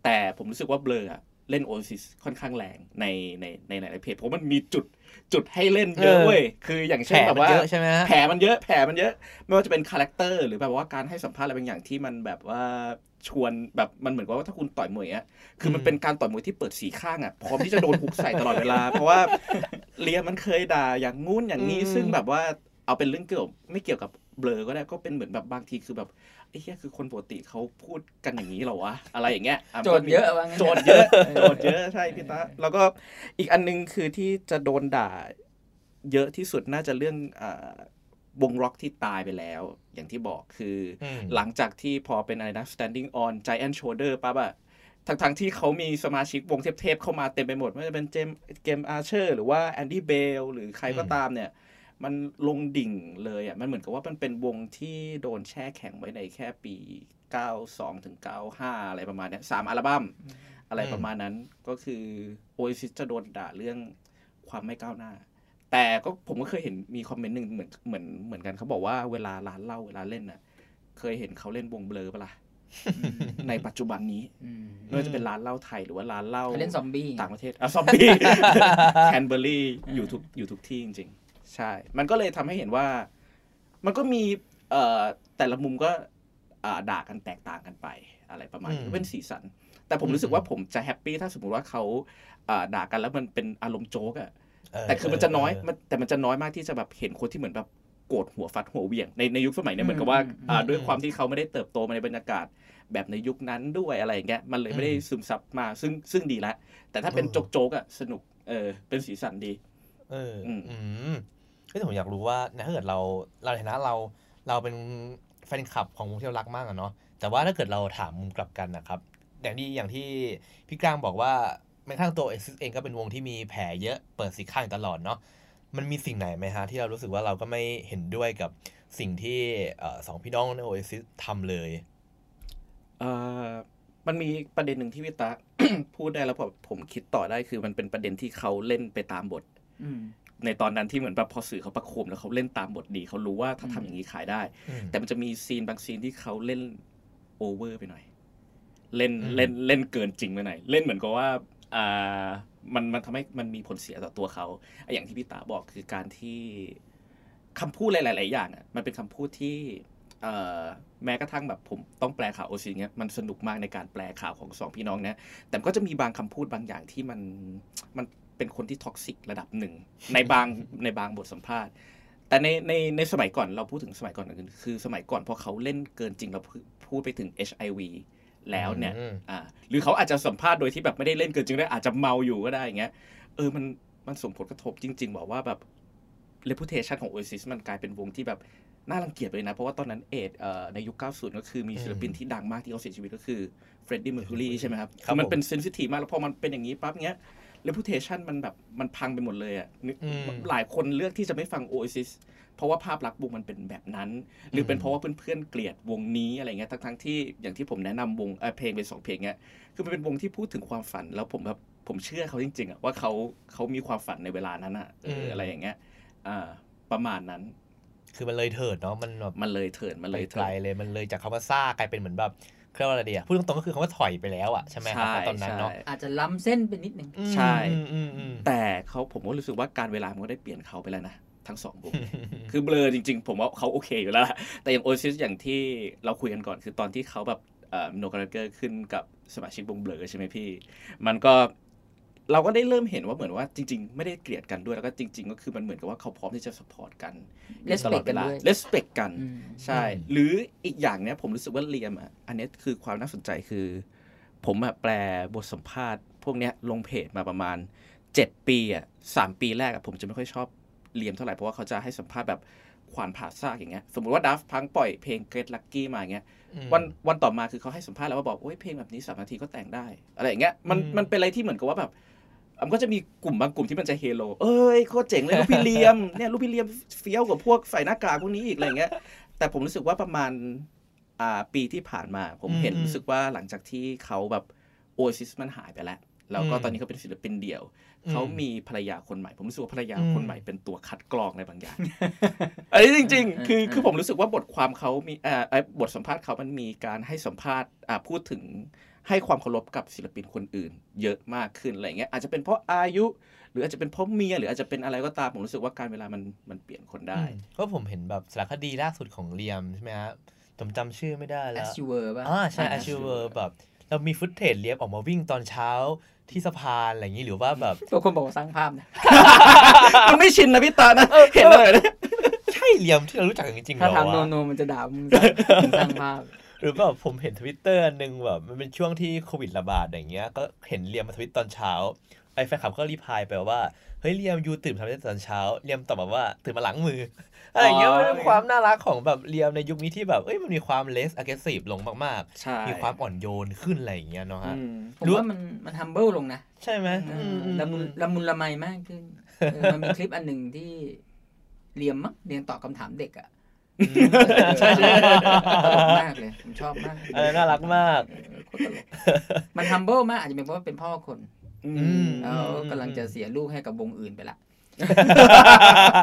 แต่ผมรู้สึกว่า Blur อะ เล่นโอซิสค่อนข้างแรงในในในหลายๆเพจเพราะมันมีจุดจุดให้เล่นเยอะ
เออ
เว้ยคืออย่างเช่นแบบว่า
เยอะใช่ไหมฮะ
แผลมันเยอะแผลมันเยอะ ไม่ว่าจะเป็นคาแรคเตอร์หรือแบบว่าการให้สัมภาษณ์อะไรบางอย่างที่มันแบบว่าชวนแบบมันเหมือนกับว่าถ้าคุณต่อยมวยอะคือมัน
อืม
เป็นการต่อยมวยที่เปิดสีข้างอะพร้อมที่จะโดนฮุกใส่ตลอดเวลา เพราะว่า Liam มันเคยด่าอย่างงู้นอย่างนี้ซึ่งแบบว่าเอาเป็นเรื่องเกี่ยวไม่เกี่ยวกับ Blur ก็ได้ก็เป็นเหมือนแบบบางทีคือแบบ ไอ้เหี้ยคือคนปกติเขาพูดกันอย่างนี้เหรอวะอะไรอย่างเงี้ย
โจทย์เยอะว่างั้น
โจทย์เยอะโจทย์เยอะใช่พี่ตาแล้วก็อีกอันนึงคือที่จะโดนด่า เยอะที่สุดน่าจะเรื่องอาวงร็อกที่ตายไปแล้ว อย่างที่บอกคืออื
ม
หลังจากที่พอเป็นอะไรนะ standing on giant shoulder ปั๊บอะทั้งทั้งๆที่เขามีสมาชิกวงเทพๆเข้ามาเต็มไปหมดไม่ว่าจะเป็น Gem Gem Archer หรือว่า Andy Bell หรือใครก็
อืม
ตามเนี่ย มันลงดิ่งเลยอะมันเหมือนกับว่ามันเป็นวงที่โดนแช่แข็งไว้ในแค่ปี 92ถึง95 อะไรประมาณเนี้ยสามอัลบั้มอะไรประมาณนั้นก็คือ Oasis จะโดนด่าเรื่องความไม่ก้าวหน้า แต่ก็ผมก็เคยเห็นมีคอมเมนต์หนึ่งเหมือนเหมือนเหมือนกันเขาบอกว่าเวลาร้านเหล้าเวลาเล่นน่ะ เคยเห็นเขาเล่นวงเบลอปะล่ะในปัจจุบันนี้
อืม
ไม่ว่าจะเป็นร้านเหล้าไทยหรือว่าร้านเหล้า
เขาเล่นซอมบี้
ต่างประเทศอะซอมบี้แคนเบอร์รี่อยู่ทุกอยู่ทุกที่จริงๆ ใช่ มันก็เลยทำให้เห็นว่า มันก็มีเอ่อแต่ละมุมก็อ่าด่ากันแตกต่างกันไปอะไรประมาณนี้
อืม
ก็เป็นสีสัน แต่ผมรู้สึกว่าผมจะ happy ถ้าสมมุติว่าเขาอ่าด่ากันแล้วมันเป็นอารมณ์โจ๊กอะ
เออ
แต่คือมันจะน้อยมันแต่มันจะน้อยมากที่จะแบบเห็นคนที่เหมือนแบบโกรธหัวฟัดหัวเหวี่ยงในในยุคสมัยเนี้ยเหมือนกับว่า
อืม
อ่า
อืม
ด้วยความที่เขาไม่ได้เติบโตมาในบรรยากาศแบบในยุคนั้นด้วยอะไรอย่างเงี้ยมันเลยไม่ได้
อืม
ซึมซับมาซึ่งซึ่งดีแล้วแต่ถ้าเป็น
เออ
โจ๊กๆอะสนุกเออเป็นสีสันดี
เออ อื
ม
อืมเฮ้ยแต่ผมอยากรู้ว่าถ้าเกิดเราเราในฐานะเราเราเป็นแฟนคลับของวงที่เรารักมากอะเนาะแต่ว่าถ้าเกิดเราถามมุมกลับกันนะครับ อย่างที่อย่างที่พี่กลางบอกว่าแม้กระทั่งตัวเอซิสเองก็เป็นวงที่มีแผลเยอะเปิดสีข้างอยู่ตลอดเนาะมันมีสิ่งไหนไหมฮะ ที่เรารู้สึกว่าเราก็ไม่เห็นด้วยกับสิ่งที่เอ่อสองพี่น้องในโอเอซิสทำเลย
เอ่อมันมีประเด็นหนึ่งที่พี่ตาพูดได้แล้วผมผมคิดต่อได้คือมันเป็นประเด็นที่เขาเล่นไปตามบท
อืม
ในตอนนั้นที่เหมือนแบบพอสื่อเขาประโคมแล้วเขาเล่นตามบทดีเขารู้ว่าถ้าทำอย่างนี้ขายได้
อืม
แต่มันจะมีซีนบางซีนที่เขาเล่นโอเวอร์ไปหน่อย เล่น
อืม
เล่นเล่นเกินจริงไปหน่อย เล่นเหมือนกับว่าอ่ามันมันทำให้มันมีผลเสียต่อตัวเขาไอ้อย่างที่พี่ตาบอกคือการที่คำพูดหลาย ๆ อย่างอะมันเป็นคำพูดที่เอ่อแม้กระทั่งแบบผมต้องแปลข่าวโอซีเนี้ยมันสนุกมากในการแปลข่าวของสองพี่น้องเนี่ยแต่มันก็จะมีบางคำพูดบางอย่างที่มันมัน เป็นคนที่ toxic ระดับหนึ่งในบางในบางบทสัมภาษณ์ แต่ในในในสมัยก่อนเราพูดถึงสมัยก่อนคือคือสมัยก่อนพอเขาเล่นเกินจริงเราพูดพูดไปถึง HIV แล้วเนี่ย
อืม
อ่าหรือเขาอาจจะสัมภาษณ์โดยที่แบบไม่ได้เล่นเกินจริงได้อาจจะเมาอยู่ก็ได้อย่างเงี้ยเออมันมันส่งผลกระทบจริง ๆ บอกว่าแบบ reputation ของ Oasis มันกลายเป็นวงที่แบบน่ารังเกียจเลยนะ เพราะว่าตอนนั้นเอดส์เอ่อในยุค 90 ก็คือมีศิลปินที่ดังมากที่เขาเสียชีวิตก็คือ Freddie Mercury ใช่ไหมครับ
ครับ
อมัน
ผม
เป็นเซนซิทีฟมาก แล้วพอมันเป็นอย่างนี้ปั๊บเงี้ย reputation มันแบบมันพังไปหมดเลยอะนึก
อืม
หลายคนเลือกที่จะไม่ฟัง Oasis เพราะว่าภาพลักษณ์วงมันเป็นแบบนั้น หรือเป็น
อืม
เพราะว่าเพื่อนๆเกลียดวงนี้อะไรเงี้ยทั้งๆที่อย่างที่ผมแนะนำวงเอ่อเพลงเป็นสองเพลงเงี้ยคือมันเป็นวงที่พูดถึงความฝัน แล้วผมแบบผมเชื่อเขาจริงๆอะว่าเขาเขามีความฝันในเวลานั้นอะเอออะไรอย่างเงี้ยอ่าประมาณนั้น
คือมันเลยเถิดเนาะมันแบบ
มันเลยเถิดมัน
ไป
เลย
ไก
เถิ
ล
ด
เลยมันเลยจากคำว่าซ่ากลายเป็นเหมือนแบบ เขาเรียกว่าอะไรดีอะพูดตรงๆก็คือคำว่าถอยไปแล้วอะใช่ไหมครับ
ใช่
ตอนนั้นเนาะ
ใช่
อาจจะล้ำเส้นไปนิดนึง
ใช่
อืมอืมอืม
แต่เขาผมก็รู้สึกว่าการเวลามันก็ได้เปลี่ยนเขาไปแล้วนะทั้งสองวงคือเบลอจริง ๆ ผมว่าเขาโอเคอยู่แล้วล่ะแต่อย่างโอซิสอย่างที่เราคุยกันก่อน คือตอนที่เขาแบบNoel Gallagher ขึ้นกับสมาชิกวง Blur ใช่ไหมพี่ มันก็ เราก็ได้เริ่มเห็นว่าเหมือนว่าจริง ๆ ไม่ได้เกลียดกันด้วยแล้วก็จริง ๆ ก็คือมันเหมือนกับว่าเขาพร้อมที่จะ support กัน
Respect
ตลอดเวลา
กันด้วย
res pect กัน
อืม
ใช่ หรืออีกอย่างเนี้ยผมรู้สึกว่า Liam อะอันเนี้ยคือความน่าสนใจคือ ผมอะแปลบทสัมภาษณ์ พวกเนี้ยลงเพจมาประมาณเจ็ดปีอะสามปีแรกอะผมจะไม่ค่อยชอบ Liam เท่าไหร่เพราะว่าเขาจะให้สัมภาษณ์แบบขวานผ่าซากอย่างเงี้ยสมมติว่า Daft Punk ปล่อยเพลง Get Lucky มาอย่างเงี้ยวันวันต่อมาคือเขาให้สัมภาษณ์แล้วว่าบอกโอ้ยเพลงแบบนี้สามนาทีก็แต่งได้ อะไรอย่างเงี้ยมัน
อืม
มันเป็นอะไรที่เหมือนกับว่าแบบอะ มันก็จะมีกลุ่มบางกลุ่มที่มันจะเฮโล เอ้ยโคตรเจ๋งเลยลูกพี่เลียมเนี่ยลูกพี่เลียมเฟี้ยวกว่าพวกใส่หน้ากากพวกนี้อีกอะไรอย่างเงี้ย แต่ผมรู้สึกว่าประมาณอ่าปีที่ผ่านมา ผมเห็น
อืม
รู้สึกว่าหลังจากที่เขาแบบโอซิสมันหายไปแล้ว แล้วก็
อืม
ตอนนี้เขาเป็นศิลปินเดี่ยว
อืม
เขามีภรรยาคนใหม่ ผมรู้สึกว่าภรรยา
อืม
คนใหม่เป็นตัวคัดกรองในบางอย่าง อันนี้จริง
อืม
ๆคือ
อืม
คือผมรู้สึกว่าบทความเขามีอ่าเอ่อบทสัมภาษณ์เขามันมีการให้สัมภาษณ์อ่าพูดถึง ให้ความเคารพกับศิลปินคนอื่น เยอะมากขึ้นอะไรเงี้ยอาจจะเป็นเพราะอายุ หรืออาจจะเป็นเพราะเมียหรืออาจจะเป็นอะไรก็ตามผมรู้สึกว่าการเวลามันมันเปลี่ยนคนได้
อืมก็ผมเห็นแบบสารคดีล่าสุดของเลียมใช่ไหมฮะผมจำชื่อไม่ได้แล้ว
as you were ป่ะ
อ่าใช่
อ่า
a s u r e แบบเรามีฟุตเทจเลียมออกมาวิ่งตอนเช้าที่สะพานอะไรอย่างนี้หรือว่าแบบ
ตัวคนบอกว่าสร้างภาพนะ
มันไม่ชินนะพี่ตานะเห็นเลยนะ
ใช่เลียมที่เรารู้จักกันจริงๆเหร
ถ้า
อ
ถามโน
วะ
โนมันจะด่ามึงสร้างมึงสร้างภาพ
หรือแบบผมเห็นทวิตเตอร์หนึ่งแบบมันเป็นช่วงที่โควิดระบาดอย่างเงี้ยก็เห็นเลียมมาทวิตตอนเช้าไอ้แฟนคลับก็รีพลายไปว่าเฮ้ยเลียมยูตื่นทำอะไรตอนเช้าเลียมตอบมาว่าตื่นมาล้างมืออะไรอย่างเงี้ย
อ๋อ
มันเป็นความน่ารักของแบบเลียมในยุคนี้ที่แบบเอ้ยมันมีความเลส aggressive ลงมาก
ใช่
ๆมีความอ่อนโยนขึ้นอะไรอย่างเงี้ยเนาะฮะ
อืม
ผม
รู้
ว่ามันมัน humble ลงนะ
ใช่ไหม
เอ
อื
อ
มอืม
ละมุนละมุนละไมมากขึ้นเออมันมีคลิปอันหนึ่งที่เรียมมั้งเรียนตอบคำถามเด็กอะ
ใช่ใช่
ตลกมากเลยผมชอบมาก
เออน่ารักมาก
เออโคตรตลกมัน humble มากอาจจะเป็นเพราะว่าเป็นพ่อคน
อื
อืม
ม
แล้วกำลังจะเสียลูกให้กับวงอื่นไปละ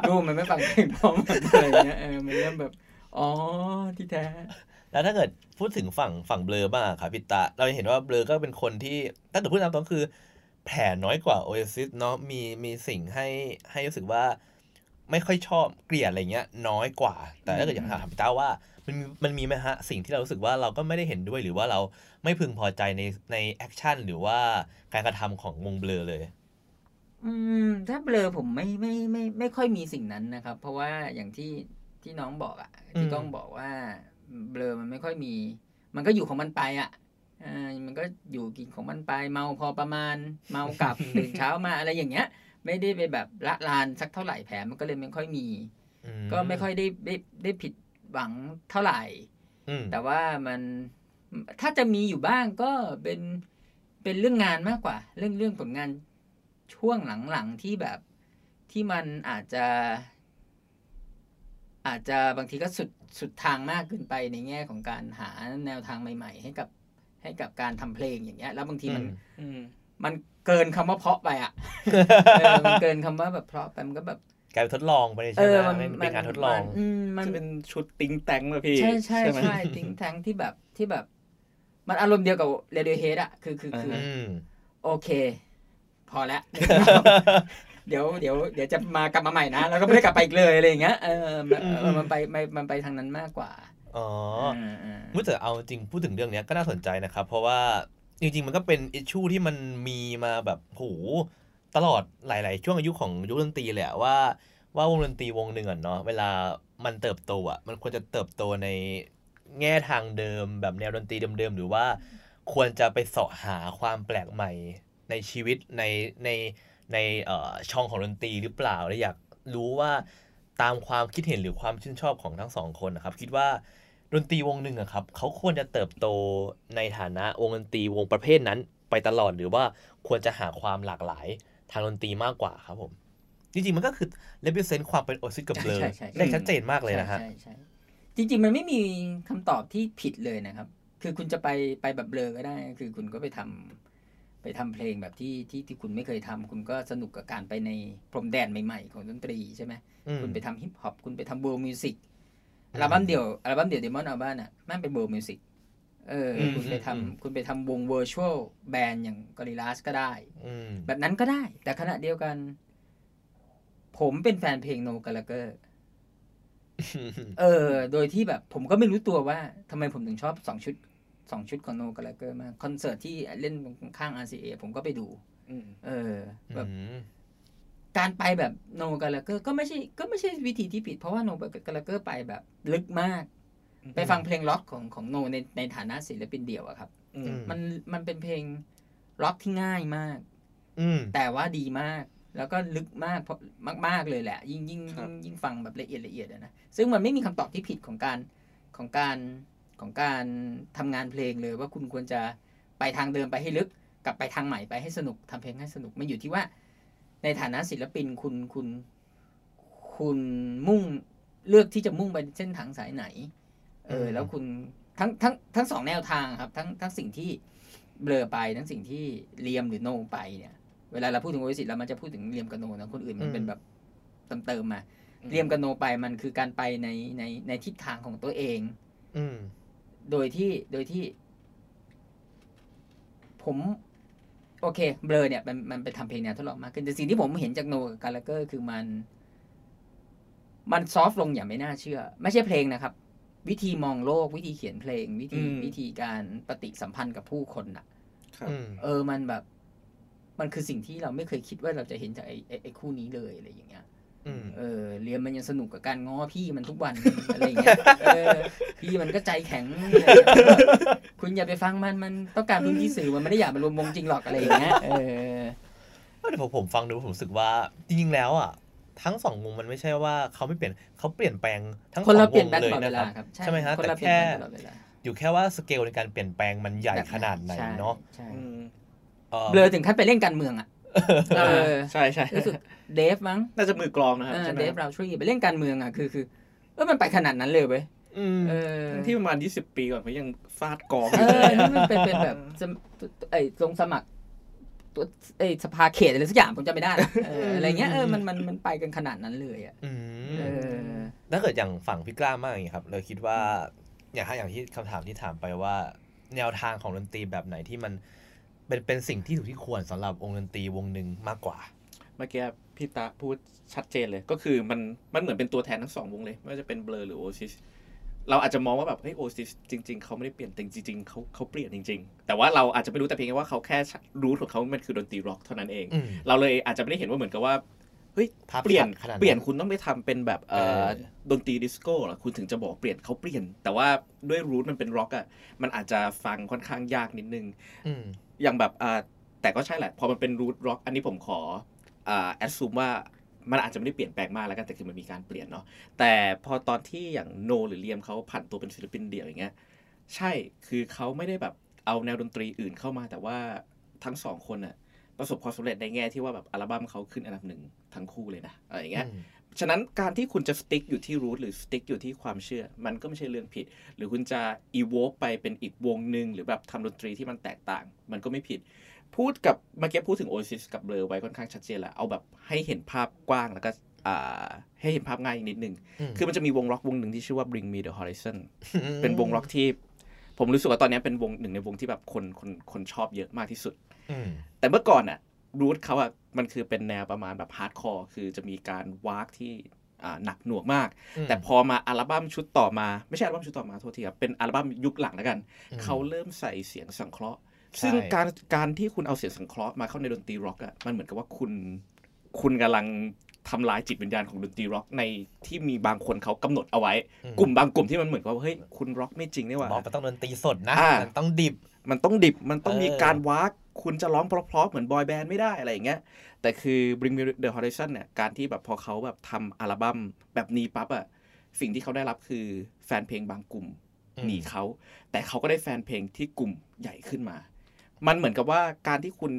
ลูกมันไม่ฟังเพลงพ่อมันอะไรเงี้ยเออมันเริ่มแบบ อ๋อที่แท้
แล้วถ้าเกิดพูดถึงฝั่งฝั่ง Blur บ้างอะครับพี่ตาเราจะเห็นว่า Blur ก็เป็นคนที่ถ้าเกิดพูดตามตรงคือ แผลน้อยกว่าโอเอซิสเนาะมีมีสิ่งให้ให้รู้สึกว่า ไม่ค่อยชอบเกลียดอะไรเงี้ยน้อยกว่า แต่ถ้าเกิดอยากถามพี่ตาว่ามันมันมีไหมฮะสิ่งที่เรารู้สึกว่าเราก็ไม่ได้เห็นด้วยหรือว่าเราไม่พึงพอใจในใน action หรือว่าการกระทำของวง Blur เลย
อืม ถ้า Blur ผมไม่ไม่ไม่ไม่ค่อยมีสิ่งนั้นนะครับ เพราะว่าอย่างที่ที่น้องบอกอะที่
อืม
ก้องบอกว่าเบลอมันไม่ค่อยมี มันก็อยู่ของมันไปอะอ่ามันก็อยู่กินของมันไปเมาพอประมาณ เมากลับตื่นเช้ามาอะไรอย่างเงี้ย ไม่ได้ไปแบบละลานสักเท่าไหร่แผลมันก็เลยไม่ค่อยมี
อื
ก็ไม่ค่อยได้ได้ได้ผิดหวังเท่าไหร่
อืม
แต่ว่ามันถ้าจะมีอยู่บ้างก็เป็นเป็นเรื่องงานมากกว่า เรื่องเรื่องผลงานช่วงหลังๆที่แบบที่มันอาจจะ อาจจะบางทีก็สุดสุดทางมากเกินไปในแง่ของการหาแนวทางใหม่ ๆ ให้กับให้กับการทำเพลงอย่างเงี้ย แล้วบางทีมัน
อืม
อืม
มัน เกินคำว่าเพราะไปอะเออมันเกินคำว่าแบบเพราะไปมันก็แบบ
กลายเป็นทดลองไปเลย
เอ
ใช่ไห
อ
ม
มัน
เป็นการทดลอง
มันอืมมัน
จะเป็นชุดติงแตงเลยพี่
ใช่ใช่
ไหม
ใช่ติงแทงที่แบบที่แบบ มันอารมณ์เดียวกับ Radiohead อะคือคือคือ
อืม
โอเค พอแล้ว เดี๋ยวเดี๋ยวเดี๋ยวจะมากลับมาใหม่นะ แล้วก็ไม่ได้กลับไปอีกเลยอะไรอย่างเงี้ยเออมัน
อืม
เออมันไปมันมันไปทางนั้นมากกว่า
อ๋อ
เออเออ
เมื่อแต่เอาจริงพูดถึงเรื่องเนี้ยก็น่าสนใจนะครับ เพราะว่า จริงๆ มันก็เป็นอิชชูที่มันมีมาแบบโหตลอดหลาย ๆ ช่วงอายุของยุคดนตรีเละว่า ว่าวงดนตรีวงหนึ่งอะเนาะเวลามันเติบโตอะมันควรจะเติบโตในแง่ทางเดิม แบบแนวดนตรีเดิม ๆ หรือว่าควรจะไปเสาะหาความแปลกใหม่ในชีวิตในในในเอ่อช่องของดนตรีหรือเปล่าและอยากรู้ว่าตามความคิดเห็นหรือความชื่นชอบของทั้งสองคนนะครับ คิดว่า ดนตรีวงหนึ่งอะครับเขาควรจะเติบโตในฐานะวงดนตรีวงประเภทนั้น ไปตลอดหรือว่าควรจะหาความหลากหลายทางดนตรีมากกว่าครับผม จริงๆ มันก็คือ represent ความเป็นโอซิสกับเบลอ
ใช่ใช่ใช่
ได้ชัดเจนมากเลยนะฮะ
ใช่ใช่ใช่จริง ๆ มันไม่มีคำตอบที่ผิดเลยนะครับ คือคุณจะไปไปแบบ Blur ก็ได้ คือคุณก็ไปทำไปทำเพลงแบบที่ที่ที่คุณไม่เคยทำคุณก็สนุกกับการไปในพรมแดนใหม่ๆ ของดนตรีใช่ไหม
อืม
คุณไปทำฮิปฮอปคุณไปทำ world music
อืม
อัลบั้มเดี่ยวอัลบั้มเดี่ยว Damon Albarn อะมันเป็น world music เอออ
ม
คุณไปทำ
อืม
คุณไปทำวง virtual band อย่าง Gorillaz ก็ได้
อืม
แบบนั้นก็ได้ แต่ขณะเดียวกัน ผมเป็นแฟนเพลง Noel Gallagher เออ โดยที่แบบ ผมก็ไม่รู้ตัวว่าทำไมผมถึงชอบสองชุดสองชุดของ Noel Gallagher มาก คอนเสิร์ตที่เล่นข้าง RCA ผมก็ไปดู
อืม
เออ แบบ
อืม
การไปแบบ Noel Gallagher ก็ไม่ใช่ก็ไม่ใช่วิธีที่ผิด เพราะว่า Noel Gallagher ไปแบบลึกมาก ไปฟังเพลงร็อกของของ Noel ในในฐานะศิลปินเดี่ยวอะครับ
อืม
มันมันเป็นเพลงล็อกที่ง่ายมาก
มอืม
แต่ว่าดีมากแล้วก็ลึกมากเพราะมากๆเลยแหละ ยิ่งยิ่ง
ครั
ยิ่
บ
งยิ่งฟังแบบละเอียดละเอียดอะนะซึ่งมันไม่มีคำตอบที่ผิดของการของการของการทำงานเพลงเลยว่าคุณควรจะไปทางเดิมไปให้ลึกกลับไปทางใหม่ไปให้สนุกทำเพลงให้สนุกมันอยู่ที่ว่า ในฐานะศิลปินคุณคุณคุณมุ่งเลือกที่จะมุ่งไปเส้นทางสายไหน เออ
อืม
แล้วคุณทั้งทั้งทั้งสองแนวทางครับ ทั้งทั้งสิ่งที่เบลอไปทั้งสิ่งที่เลียมหรือโนไปเนี่ย เวลาเราพูดถึงโอเวสิตเรามันจะพูดถึงเลียมกับโนนะคนอื่นมันเป็นแบบเติมเติมๆมาเลียมกับโนไปมันคือการไปในในในทิศทางของตัวเอง
อืม
โดยที่โดยที่ ผม โอเค เบลอเนี่ยมันมันไปทำเพลงแนวทดลองมากขึ้นแต่สิ่งที่ผมเห็นจากโนกับกาลเกอร์คือมัน มันซอฟต์ลงอย่างไม่น่าเชื่อ ไม่ใช่เพลงนะครับ วิธีมองโลก วิธีเขียนเพลง วิธี
อืม
วิธีการปฏิสัมพันธ์กับผู้คนอะ
ครับ
อืม
เออมันแบบ มันคือสิ่งที่เราไม่เคยคิดว่าเราจะเห็นจากไอ้ไอ้ไอ้คู่นี้เลยอะไรอย่างเงี้ย
อืม
เออเรียนมันยังสนุกกับการง้อพี่มันทุกวันอะไรอย่างเงี้ยเออพี่มันก็ใจแข็ง คุณอย่าไปฟังมันมันต้องการพื้นที่สื่อมันไม่ได้อยากมารวมวงจริงหรอกอะไรอย่างเงี้ยเออ
แต่พอผมฟังดูผมรู้สึกว่าจริงๆแล้วอะทั้งสองวงมันไม่ใช่ว่าเขาไม่เปลี่ยนเขาเปลี่ยนแปลงทั้งส
คน
อง
เรา
ว
เปลี่ย
ง
นแปลง
เล
ต
ย
ลอดเว
นะค
ลา
รับ
ครับ
ใช่ไหมฮะ
คน
แต่
เราเปลี่ยน
แค่
แปลงตลอดเวลา
อยู่แค่ว่าสเกลในการเปลี่ยนแปลงมันใหญ่ขนาดไหน
ใช่
เนาะ
ใช่
อืม
อ่อ
เบลอถึงขั้นไปเล่นการเมืองอะเออ
ใช่ใช่
รู้สึกเดฟมั้ง
น่าจะมือกลองนะครับ
เออ
ใช่ไหม
เดฟเราทรีไปเล่นการเมืองอะคือคือเออมันไปขนาดนั้นเลยเว้ย
อืม
เออ
ที่ประมาณ20ปีก่อนเขายังฟาดกองอ
เอยู่อ
เลย
นี่มันเป็นเป็นแบบสมไอ้ลงสมัครตัวไอ้สภาเขตอะไรสักอย่างผมจำไม่ได้ละเอออะไรเงี้ยเออมันมันมันไปกันขนาดนั้นเลยอะ
อื
เอ
ม
อ
ถ้าเกิดอย่างฝั่งพี่กล้ามากอย่างนี้ครับเลยคิดว่าอย่างถ้าอย่างที่คำถามที่ถามไปว่า แนวทางของดนตรีแบบไหนที่มัน เป็นเป็นสิ่งที่ถูกที่ควรสำหรับวงดนตรีวงหนึ่งมากกว่า
เมื่อกี้พี่ตาพูดชัดเจนเลย ก็คือมันมันเหมือนเป็นตัวแทนทั้งสองวงเลยไม่ว่าจะเป็นเบลอหรือโอซิสเราอาจจะมองว่าแบบเฮ้ยโอซิสจริง ๆเขาไม่ได้เปลี่ยนแต่จริงๆเขาเขาเปลี่ยนจริง ๆ แต่ว่าเราอาจจะไม่รู้แต่เพียงแค่ว่าเขาแค่ root ของเขามันคือดนตรีร็อกเท่านั้นเอง
อืม
เราเลยอาจจะไม่ได้เห็นว่าเหมือนกับว่าเฮ้ย
ภาพ
เปลี่ยน
ชัดขนาดนั้น
เปลี่ยนคุณต้องไปทำเป็นแบบเอ่อ
เออ
ดนตรีดิสโก้เหรอคุณถึงจะบอกเปลี่ยนเขาเปลี่ยน แต่ว่าด้วย root มันเป็นร็อกอะมันอาจจะฟังค่อนข้างยากนิดนึง
อ
ย่างแบบอ่าแต่ก็ใช่แหละ พอมันเป็น root ร็อกอันนี้ผมขออ่า assume ว่ามันอาจจะไม่ได้เปลี่ยนแปลงมากแล้วกันแต่คือมันมีการเปลี่ยนเนาะแต่พอตอนที่อย่างโนหรือเลียมเขาผ่านตัวเป็นศิลปินเดี่ยวอย่างเงี้ยใช่คือเขาไม่ได้แบบเอาแนวดนตรีอื่นเข้ามา แต่ว่าทั้งสองคนน่ะประสบความสำเร็จในแง่ที่ว่าแบบอัลบั้มเขาขึ้นอันดับหนึ่งทั้งคู่เลยนะอะไรอย่างเงี้ย ฉะนั้นการที่คุณจะสติ๊กอยู่ที่รูทหรือสติ๊กอยู่ที่ความเชื่อ มันก็ไม่ใช่เรื่องผิด หรือคุณจะอีโวไปเป็นอีกวงหนึ่งหรือแบบทำดนตรีที่มันแตกต่าง มันก็ไม่ผิด พูดกับเมื่อกี้พูดถึง Oasis กับ Blur ไว้ค่อนข้างชัดเจนแหละเอาแบบให้เห็นภาพกว้างแล้วก็อ่าให้เห็นภาพง่ายอีกนิดนึง คือมันจะมีวงร็อกวงหนึ่งที่ชื่อว่า Bring Me the Horizon เป็นวงร็อกที่ ผมรู้สึกว่าตอนนี้เป็นวงหนึ่งในวงที่แบบคนคนคนชอบเยอะมากที่สุด
อืม
แต่เมื่อก่อนอะ root เขาอะมันคือเป็นแนวประมาณแบบ hardcore คือจะมีการว้ากที่อ่าหนักหน่วงมาก
อืม
แต่พอมาอัลบั้มชุดต่อมาไม่ใช่อัลบั้มชุดต่อมาโทษทีครับเป็นอัลบั้มยุคหลังแล้วกัน
อืม
เขาเริ่มใส่เสียงสังเคราะห์
ใช่
ซึ่งการการที่คุณเอาเสียงสังเคราะห์มาเข้าในดนตรีร็อกอะมันเหมือนกับว่าคุณคุณกำลังทำลายจิตวิญญาณของดนตรีร็อกในที่มีบางคนเขากำหนดเอาไว้ กลุ่มบางกลุ่มที่มันเหมือนกับว่าเฮ้ยคุณร็อกไม่จริงนี่หว่า
บอกมันต้องดนตรีสดนะ
อ่า
มันต้องดิบ
มันต้องดิบมันต้องมี
เออ
การว้าก คุณจะร้องเพราะๆเหมือน boy band ไม่ได้อะไรอย่างเงี้ย แต่คือ Bring Me the Horizon เนี่ย การที่แบบพอเขาแบบทำอัลบั้มแบบนี้ปั๊บอะสิ่งที่เขาได้รับคือแฟนเพลงบางกลุ่ม
อืม
หนีเขา แต่เขาก็ได้แฟนเพลงที่กลุ่มใหญ่ขึ้นมา มันเหมือนกับว่าการที่คุณ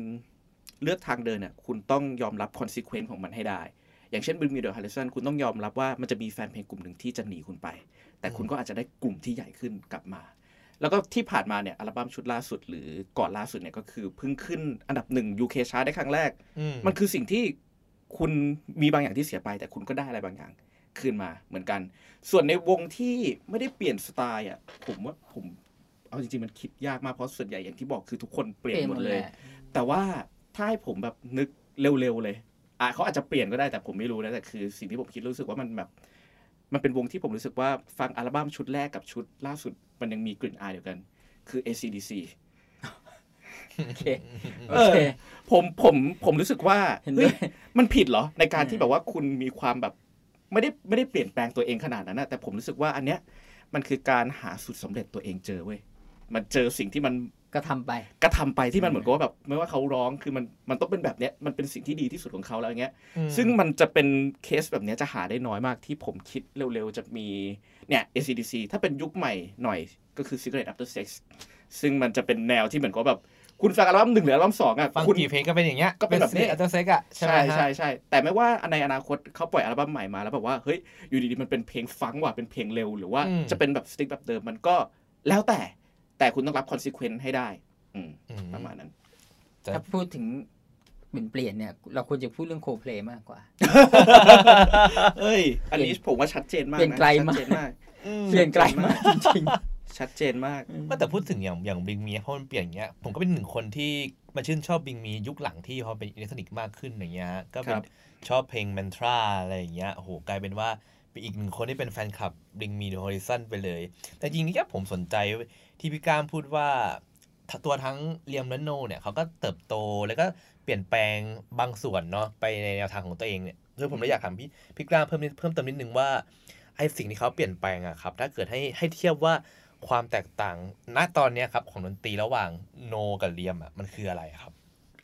เลือกทางเดินเนี่ยคุณต้องยอมรับ consequence ของมันให้ได้ อย่างเช่น Bring Me the Horizon คุณต้องยอมรับว่ามันจะมีแฟนเพลงกลุ่มหนึ่งที่จะหนีคุณไป แต่คุณก็อาจจะได้กลุ่มที่ใหญ่ขึ้นกลับมา แล้วก็ที่ผ่านมาเนี่ยอัลบั้มชุดล่าสุด หรือก่อนล่าสุดเนี่ยก็คือเพิ่งขึ้นอันดับหนึ่ง UK chart ได้ครั้งแรก
อืม
มันคือสิ่งที่คุณมีบางอย่างที่เสียไป แต่คุณก็ได้อะไรบางอย่างคืนมาเหมือนกัน ส่วนในวงที่ไม่ได้เปลี่ยนสไตล์อะผมว่าผมเอาจริงๆมันคิดยากมากเพราะส่วนใหญ่อย่างที่บอกคือทุกคนเปลี่ยนหมดเลย แต่ว่าถ้าให้ผมแบบนึกเร็วๆเลยอะเขาอาจจะเปลี่ยนก็ได้แต่ผมไม่รู้นะแต่คือสิ่งที่ผมคิดรู้สึกว่ามันแบบ มันเป็นวงที่ผมรู้สึกว่าฟังอัลบั้มชุดแรกกับชุดล่าสุดมันยังมีกลิ่นอายเดียวกัน คือ ACDC
โอเค
เอ
โอ
อ
เค
ผมผมผมรู้สึกว่า
เห็นด้วย
เฮ้ยมันผิดเหรอ ในการที่
อืม
แบบว่าคุณมีความแบบ ไม่ได้ไม่ได้เปลี่ยนแปลงตัวเองขนาดนั้นนะแต่ผมรู้สึกว่าอันเนี้ยมันคือการหาสุดสำเร็จตัวเองเจอเว้ยมันเจอสิ่งที่มัน
ก็ทำไป
กระทำไปที่มันเหมือนกับว่าแบบไม่ว่าเขาร้องคือมันมันต้องเป็นแบบเนี้ยมันเป็นสิ่งที่ดีที่สุดของเขาแล้วอย่างเงี้ย ซึ่งมันจะเป็นเคสแบบเนี้ยจะหาได้น้อยมากที่ผมคิดเร็วๆ จะมีเนี่ย ACDC ถ้าเป็นยุคใหม่หน่อยก็คือ Cigarettes After Sex ซึ่งมันจะเป็นแนวที่เหมือนกับแบบคุณฟังอัลบั้มหนึ่งหรืออัลบั้มสองอะ
ฟัง
คุณ
กี่เพลงก็เป็นอย่างเงี้ย
ก็เป็นแบบนี้
After Sex อะใช่ไหม
ใช่
ฮะ
ใช่ใช่แต่ไม่ว่าในอนาคตเขาปล่อยอัลบั้มใหม่มาแล้วแบบว่าเฮ้ยอยู่ดีๆมันเป็นเพลงฟังว่ะเป็นเพลงเร็วหรือว่า
อืม
จะเป็นแบบ stick แบบเดิมมันก็แล้วแต่ แต่คุณต้องรับคอนซ e เควนต์ให้ได้ อืม
อืม
ประมาณนั้น
จะ
ถ้าพูดถึงเปลี่ยนเปลี่ยนเนี่ย เราควรจะพูดเรื่องโคเพลมากกว่า
เอ้ย อันนี้ผมว่าชัดเจนมาก
เปลี่ยน
นะ
ไกลมาก
ชัดเจนมาก
เปลี่ยนไกลมากจริง
ชัดเจนมาก
ว่าแต่พูดถึงอย่างอย่าง Bring Me เพราะมันเปลี่ยนอย่างเงี้ย ผมก็เป็นหนึ่งคนที่มาชื่นชอบ Bring Me ยุคหลังที่พอเป็นอิเล็กทรอนิกส์มากขึ้นอย่างเงี้ยฮะก็เป็น
ครับ
ชอบเพลง Mantra อะไรอย่างเงี้ยโอ้โหกลายเป็นว่า เป็นอีกหนึ่งคนที่เป็นแฟนคลับ Bring Me the Horizon ไปเลย แต่จริงๆนี่ผมสนใจที่พี่ก้ามพูดว่าตัวทั้ง Liam และ Noel เนี่ยเขาก็เติบโตแล้วก็เปลี่ยนแปลงบางส่วนเนาะไปในแนวทางของตัวเองเนี่ยคือผมเลยอยากถามพี่พี่ก้ามเพิ่มนิดเพิ่มเติมนิดนึงว่าไอ้สิ่งที่เขาเปลี่ยนแปลงอะครับถ้าเกิดให้ให้เทียบว่าความแตกต่างณตอนเนี้ยครับของดนตรีระหว่างโนกับเลียมอะมันคืออะไรครับ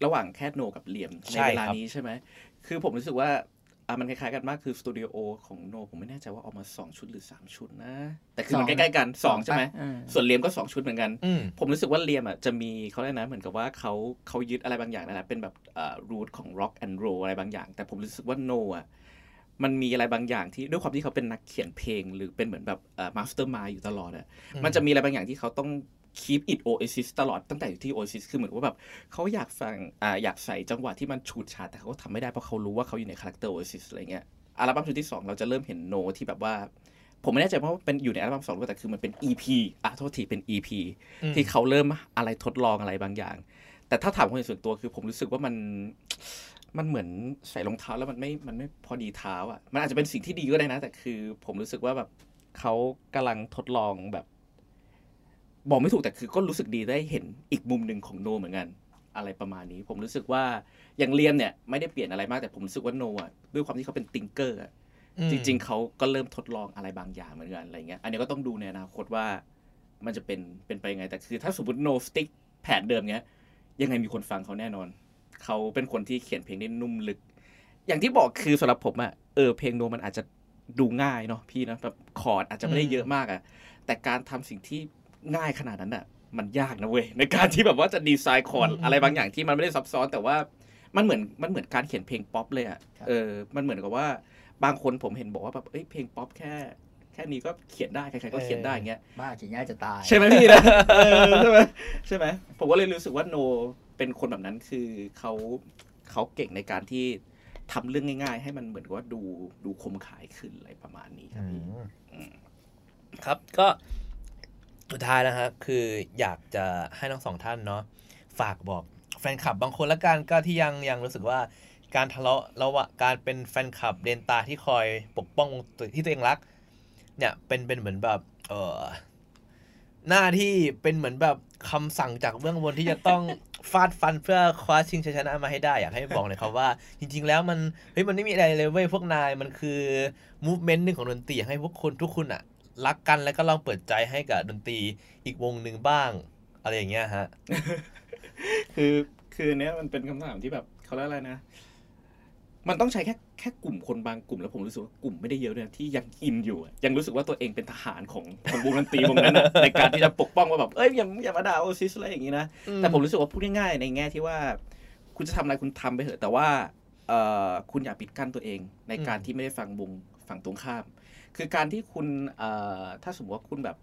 ระหว่างแคทโนกับเหลี่ยมใน
ใช่
เวลา
ครับ
นี้ใช่ไหมคือผมรู้สึกว่า อะมันคล้ายๆกันมากคือสตูดิโอของโนผมไม่แน่ใจว่าออกมา 2 ชุดหรือ 3 ชุดนะ แต่คือมัน
สอง
ใกล้ๆกัน 2 ใช่ไหม
อืม
ส่วนเหลี่ยมก็ 2 ชุดเหมือนกัน
อืม
ผมรู้สึกว่าเลียมอะจะมีเขาเรียกนะเหมือนกับว่าเขาเขายึดอะไรบางอย่างนั่นแหละเป็นแบบอ่า root ของ rock and roll อะไรบางอย่าง แต่ผมรู้สึกว่า Noel อะมันมีอะไรบางอย่างที่ด้วยความที่เขาเป็นนักเขียนเพลง หรือเป็นเหมือนแบบ mastermind อยู่ตลอดอะ
อืม
มันจะมีอะไรบางอย่างที่เขาต้อง keep it Oasis ตลอดตั้งแต่อยู่ที่ Oasis คือเหมือนว่าแบบเขาอยากฟังอ่าอยากใส่จังหวะที่มันฉูดฉาดแต่เขาก็ทำไม่ได้เพราะเขารู้ว่าเขาอยู่ในคาแรคเตอร์ oasis อะไรเงี้ยอัลบั้มชุดที่สองเราจะเริ่มเห็น Noel ที่แบบว่า ผมไม่แน่ใจว่าเป็นอยู่ในอัลบั้มสองหรือเปล่าแต่คือมันเป็น EP อะโทษทีเป็น EP
อืม
ที่เขาเริ่มอะไรทดลองอะไรบางอย่าง แต่ถ้าถามความเห็นส่วนตัวคือผมรู้สึกว่ามันมันเหมือนใส่รองเท้าแล้วมันไม่ มันไม่พอดีเท้าอะ มันอาจจะเป็นสิ่งที่ดีก็ได้นะ แต่คือผมรู้สึกว่าแบบเขากำลังทดลองแบบ บอกไม่ถูกแต่คือก็รู้สึกดีได้เห็นอีกมุมหนึ่งของโนเหมือนกัน อะไรประมาณนี้ ผมรู้สึกว่าอย่างเรียนเนี่ยไม่ได้เปลี่ยนอะไรมากแต่ผมรู้สึกว่าโนอะด้วยความที่เขาเป็นติงเกอร์
อืม
จริง ๆเขาก็เริ่มทดลองอะไรบางอย่างเหมือนกันอะไรเงี้ย อันนี้ก็ต้องดูในอนาคตว่ามันจะเป็นเป็นไปยังไง แต่คือถ้าสมมติ Noel stick แผนเดิมเนี้ย ยังไงมีคนฟังเขาแน่นอน เขาเป็นคนที่เขียนเพลงได้นุ่มลึก อย่างที่บอกคือสำหรับผมอะเออเพลง Noel มันอาจจะดูง่ายเนาะพี่นะแบบคอร์ดอาจจะไม่ได้เยอะมากอะแต่การทำสิ่งที่ ง่ายขนาดนั้นอะมันยากนะเว้ยในการที่แบบว่าจะดีไซน์คอร์ดอะไรบางอย่างที่มันไม่ได้ซับซ้อนแต่ว่ามันเหมือนมันเหมือนการเขียนเพลงป๊อปเลยอะเออมันเหมือนกับว่าบางคนผมเห็นบอกว่าแบบเอ้ยเพลงป๊อปแค่แค่นี้ก็เขียนได้ใครๆก็เขียนได้อย่างเงี้ย
บ้าเขียนง่ายจะตาย
ใช่ไหมพี่นะเออใช่ไหมใช่ไหมผมก็เลยรู้สึกว่า Noel เป็นคนแบบนั้นคือเขาเขาเก่งในการที่ทำเรื่องง่าย ๆ ให้มันเหมือนกับว่าดูดูคมคายขึ้นอะไรประมาณนี้ครับ
อื
พี่
มครับก็ สุดท้ายแล้วครับคืออยากจะให้ทั้งสองท่านเนาะฝากบอกแฟนคลับบางคนละกันก็ที่ยังยังรู้สึกว่าการทะเลาะระหว่างการเป็นแฟนคลับเดนตาที่คอยปกป้องตัวที่ตัวเองรัก เนี่ยเป็นเป็นเหมือนแบบ เออหน้าที่เป็นเหมือนแบบคำสั่งจากเบื้องบนที่จะต้องฟาดฟันเพื่อคว้าชิงชัยชนะมาให้ได้อยากให้บอกหน่อยครับว่า จริง ๆ แล้วมันเฮ้ยมันไม่มีอะไรเลยเว้ยพวกนายมันคือมูฟเมนต์หนึ่งของดนตรีอยากให้พวกคุณทุกคนอะ รักกันแล้วก็ลองเปิดใจให้กับดนตรีอีกวงหนึ่งบ้าง อะไรอย่างเงี้ยฮะ
คือคือเนี้ยมันเป็นคำถามที่แบบเขาเรียกอะไรนะ มันต้องใช้แค่แค่กลุ่มคนบางกลุ่มแล้วผมรู้สึกว่ากลุ่มไม่ได้เยอะเลยนะที่ยังอินอยู่อะยังรู้สึกว่าตัวเองเป็นทหารของของวงดนตรีวงนั้นอะในการที่จะปกป้องว่าแบบเอ้ยอย่าอย่ามาด่าโอซิสอะไรอย่างนี้นะแต่ผมรู้สึกว่าพูดง่ายๆในแง่ที่ว่า คุณจะทำอะไรคุณทำไปเถอะแต่ว่าเอ่อคุณอย่าปิดกั้นตัวเองในการ
อืม
ที่ไม่ได้ฟังวงฝั่งตรงข้าม คือการที่คุณเอ่อถ้าสมมติว่าคุณแบบ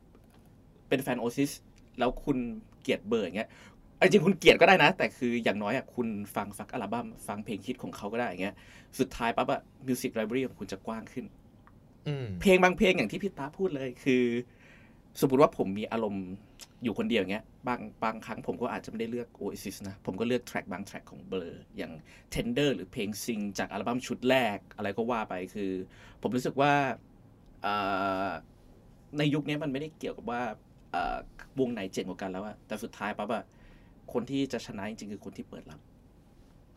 เป็นแฟนโอซิสแล้วคุณเกลียด Blur อย่างเงี้ยเอาจริงๆคุณเกลียดก็ได้นะ แต่คืออย่างน้อยอะคุณฟังสักอัลบั้มฟังเพลงฮิตของเขาก็ได้อย่างเงี้ยสุดท้ายปั๊บอะ music library ของคุณจะกว้างขึ้น
อืม
เพลงบางเพลงอย่างที่พี่ตาพูดเลยคือ สมมติว่าผมมีอารมณ์อยู่คนเดียวอย่างเงี้ยบางบางครั้งผมก็อาจจะไม่ได้เลือก Oasis นะ ผมก็เลือก track บาง track ของ Blur อย่าง Tender หรือเพลงซิงจากอัลบั้มชุดแรกอะไรก็ว่าไปคือ ผมรู้สึกว่าเอ่อ ในยุคนี้มันไม่ได้เกี่ยวกับว่าเอ่อวงไหนเจ๋งกว่ากันแล้วอะแต่สุดท้ายปั๊บอะคนที่จะชนะจริงๆคือคนที่เปิดรับ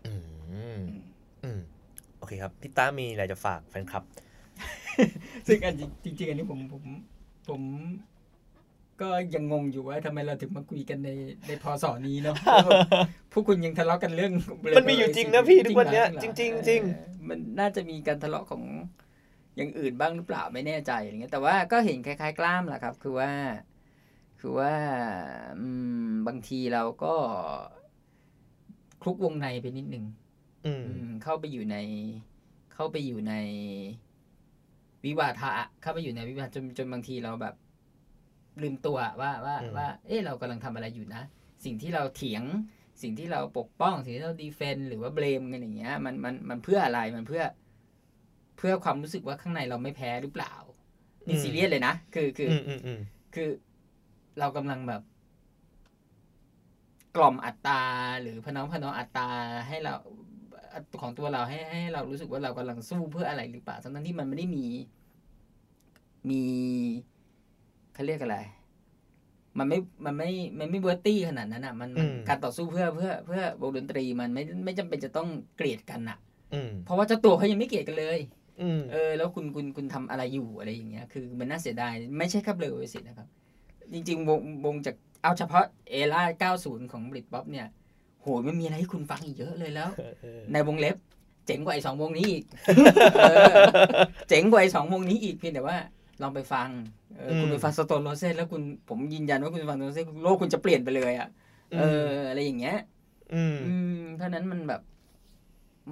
อืม
อืม
อืมโอเคครับพี่ต้ามีอะไรจะฝากแฟนคลับ
ซึ่งอันจริง ๆ อันนี้ผมผม ผมก็ยังงงอยู่ว่าทำไมเราถึงมาคุยกันในในพศนี้เนาะพวกคุณยังทะเลาะกันเรื่อง
มันมีอยู่จริงนะพี่ทุกวันเนี้ย
เหอ
จริงๆจริง
เออมันน่าจะมีการทะเลาะของ อย่างอื่นบ้างหรือเปล่าไม่แน่ใจอะไรเงี้ยแต่ว่าก็เห็นคล้าย ๆ กล้ามแหละครับ คือว่า คือว่าอืมบางทีเราก็คลุกวงในไปนิดนึง
อืม
อืมเข้าไปอยู่ใน เข้าไปอยู่ในวิวาทะเข้าไปอยู่ในวิวาทจนจนบางทีเราแบบ ลืมตัวว่าว่า
อืม
ว่า เอ๊ะเรากำลังทำอะไรอยู่นะ สิ่งที่เราเถียง สิ่งที่เราปกป้อง สิ่งที่เราดีเฟน หรือว่าเบลมกันอย่างเงี้ย มันมันมันเพื่ออะไรมันเพื่อ เพื่อความรู้สึกว่าข้างในเราไม่แพ้หรือเปล่านี่ซีเรียสเลยนะคือคือ
อื
อ
มอืมอืม
คือเรากำลังแบบ กล่อมอัตราหรือพน้องพน้องอัตราให้เราของตัวเราให้ให้เรารู้สึกว่าเรากำลังสู้เพื่ออะไรหรือเปล่าทั้งๆที่มันไม่ได้มี มีเขาเรียกอะไร มันไม่ มันไม่ มันไม่ worthy ขนาดนั้นอะ มันมัน
อืม
การต่อสู้เพื่อเพื่อเพื่อวงดนตรีมันไม่ไม่จำเป็นจะต้องเกลียดกันอะ
อืม
เพราะว่าเจ้าตัวเขายังไม่เกลียดกันเลย
อืม
เออแล้วคุณคุณคุณทำอะไรอยู่อะไรอย่างเงี้ย คือมันน่าเสียดายไม่ใช่แค่ Blur Oasis นะครับ จริง ๆ วงวงจากเอาเฉพาะ era 90 ของ Britpop เนี่ย โหมันมีอะไรให้คุณฟังอีกเยอะเลยแล้ว ในวงเล็บ เจ๋งกว่าไอ้สองวงนี้อีกเออเจ๋งกว่าไอ้สองวงนี้อีกเพียงแต่ว่าลองไปฟังเอออ
ม
คุณไปฟัง Stone Roses แล้วคุณผมยืนยันว่าคุณฟัง Stone Roses โลกคุณจะเปลี่ยนไปเลยอะเอออะไรอย่างเงี้ย
อืม
อืมเพราะฉะนั้นมันแบบ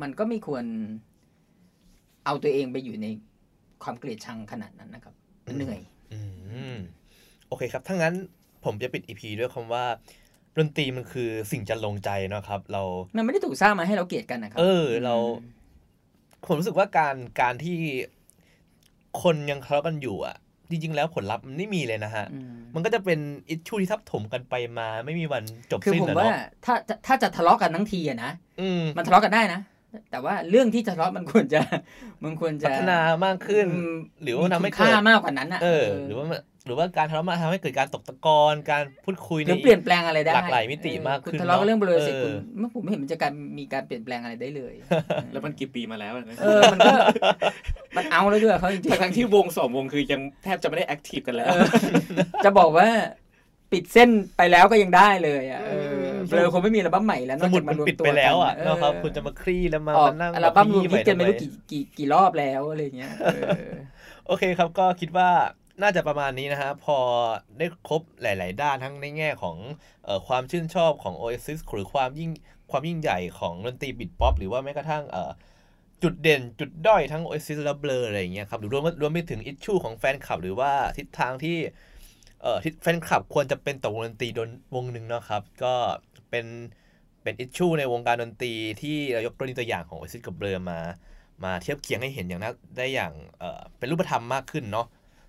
มันก็ไม่ควร เอาตัวเองไปอยู่ในความเกลียดชังขนาดนั้นนะครับมันเหนื่อย
อืมโอเคครับถ้างั้นผมจะปิด EP ด้วยคำว่าดนตรีมันคือสิ่งจะลงใจเนาะครับ เรา
มันไม่ได้ถูกสร้างมาให้เราเกลียดกันนะครั
เออ เรา ผมรู้สึกว่าการการที่คนยังทะเลาะกันอยู่อะ จริง ๆ แล้วผลลัพธ์มันไม่มีเลยนะฮะ
อืม
มันก็จะเป็นอิชชูที่ทับถมกันไปมา ไม่มีวันจบ
คือ
สิ้น
ผม
อะ
ว่า
เนาะ
ถ้าถ้าถ้าจะทะเลาะกันทั้งทีอะนะ
อืม
มันทะเลาะกันได้นะ แต่ว่าเรื่องที่จะทะเลาะมันควรจะมันควรจะ
พัฒนามากขึ้น
อืม
หรือว่าทำให้
มี
เกิ
คุณ
ด
ค่ามากกว่านั้นอะ
เออ หรือว่ามันหรือว่าการทะเลาะมาทำให้เกิดการตกตะกอนการพูดคุย
ห
ใน
รือเปลี่ยนแปลงอะไรได้
หลากหลายมิติมาก
เออคุณ
ขึ้น
ทะเลาะกัน
เนอะ
เรื่องเบลอสิ
เออ
คุณเมื่อผมไม่เห็นมันจะการมีการเปลี่ยนแปลงอะไรได้เลย
แล้วมันกี่ปีมาแล้วนะ
เออมันก็มันเอาแล้วด้วยเขาจริงๆ
ทั้งๆที่วงสองวงคือยังแทบจะไม่ได้แอคทีฟกันแล้ว
เออจะบอกว่า ปิดเส้นไปแล้วก็ยังได้เลยอะเออเบลอคงไม่มีอัลบั้มใหม่แล้วน
ส
อก
มุด
จาก
มั
มานรวม
ปิด
ตัว
ไปแล้วอะ
กัน
เนาะครับคุณจะมาคลี่แล้วมา
ออก
มานั่ง
อัลบั้มรวม
ข
ฮิตกันไม่รู้
ทำ
กี่กี่กี่รอบแล้วอะไรเงี้ยเออ
โอเคครับก็คิดว่าน่าจะประมาณนี้นะฮะ พอได้ครบหลาย ๆ ด้านทั้งในแง่ของเอ่อความชื่นชอบของ Oasis หรือความยิ่งความยิ่งใหญ่ของดนตรีบิดป๊อปหรือว่าแม้กระทั่งเอ่อจุดเด่นจุดด้อยทั้ง Oasis และ Blur อะไรอย่างเงี้ยครับหรือรวมรวมไปถึงอิชชูของแฟนคลับ หรือว่าทิศทางที่ เออที่แฟนคลับควรจะเป็นต่อวงดนตรีดนวงหนึ่งเนาะครับ ก็เป็นเป็น issue ในวงการดนตรีที่เรายกตัวนี้ตัวอย่างของไอซิสกับ Blur มา มาเทียบเคียงให้เห็นอย่างนั้นได้อย่างเอ่อเป็นรูปธรรมมากขึ้นเนาะ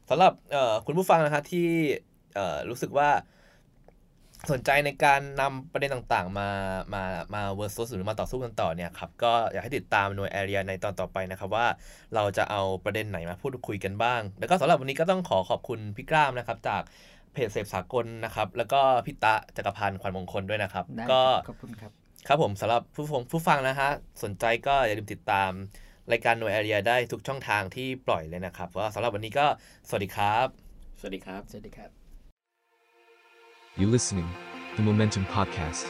สำหรับเอ่อคุณผู้ฟังนะครับที่เอ่อรู้สึกว่า สนใจในการนำประเด็นต่างๆ มามามา versus หรือมาต่อสู้กันต่อเนี่ยครับก็อยากให้ติดตาม NOIR Area ในตอนต่อไปนะครับว่าเราจะเอาประเด็นไหนมาพูดคุยกันบ้าง แล้วก็สำหรับวันนี้ก็ต้องขอขอบคุณพี่กล้ามนะครับจากเพจเสพสากลนะครับแล้วก็พี่ตะจักรพันธ์ขวัญมงคลด้วยนะครับ
ได้
ก็
ขอบคุณครับ
ครับผมสำหรับผู้ฟังผู้ฟังนะฮะสนใจก็อย่าลืมติดตามรายการหน่วยแอเรียได้ทุกช่องทางที่ปล่อยเลยนะครับว่าสำหรับวันนี้ก็สวัสดีครับ
สวัสดีครับ
สวัสดีครับ
You listening, the Momentum Podcast.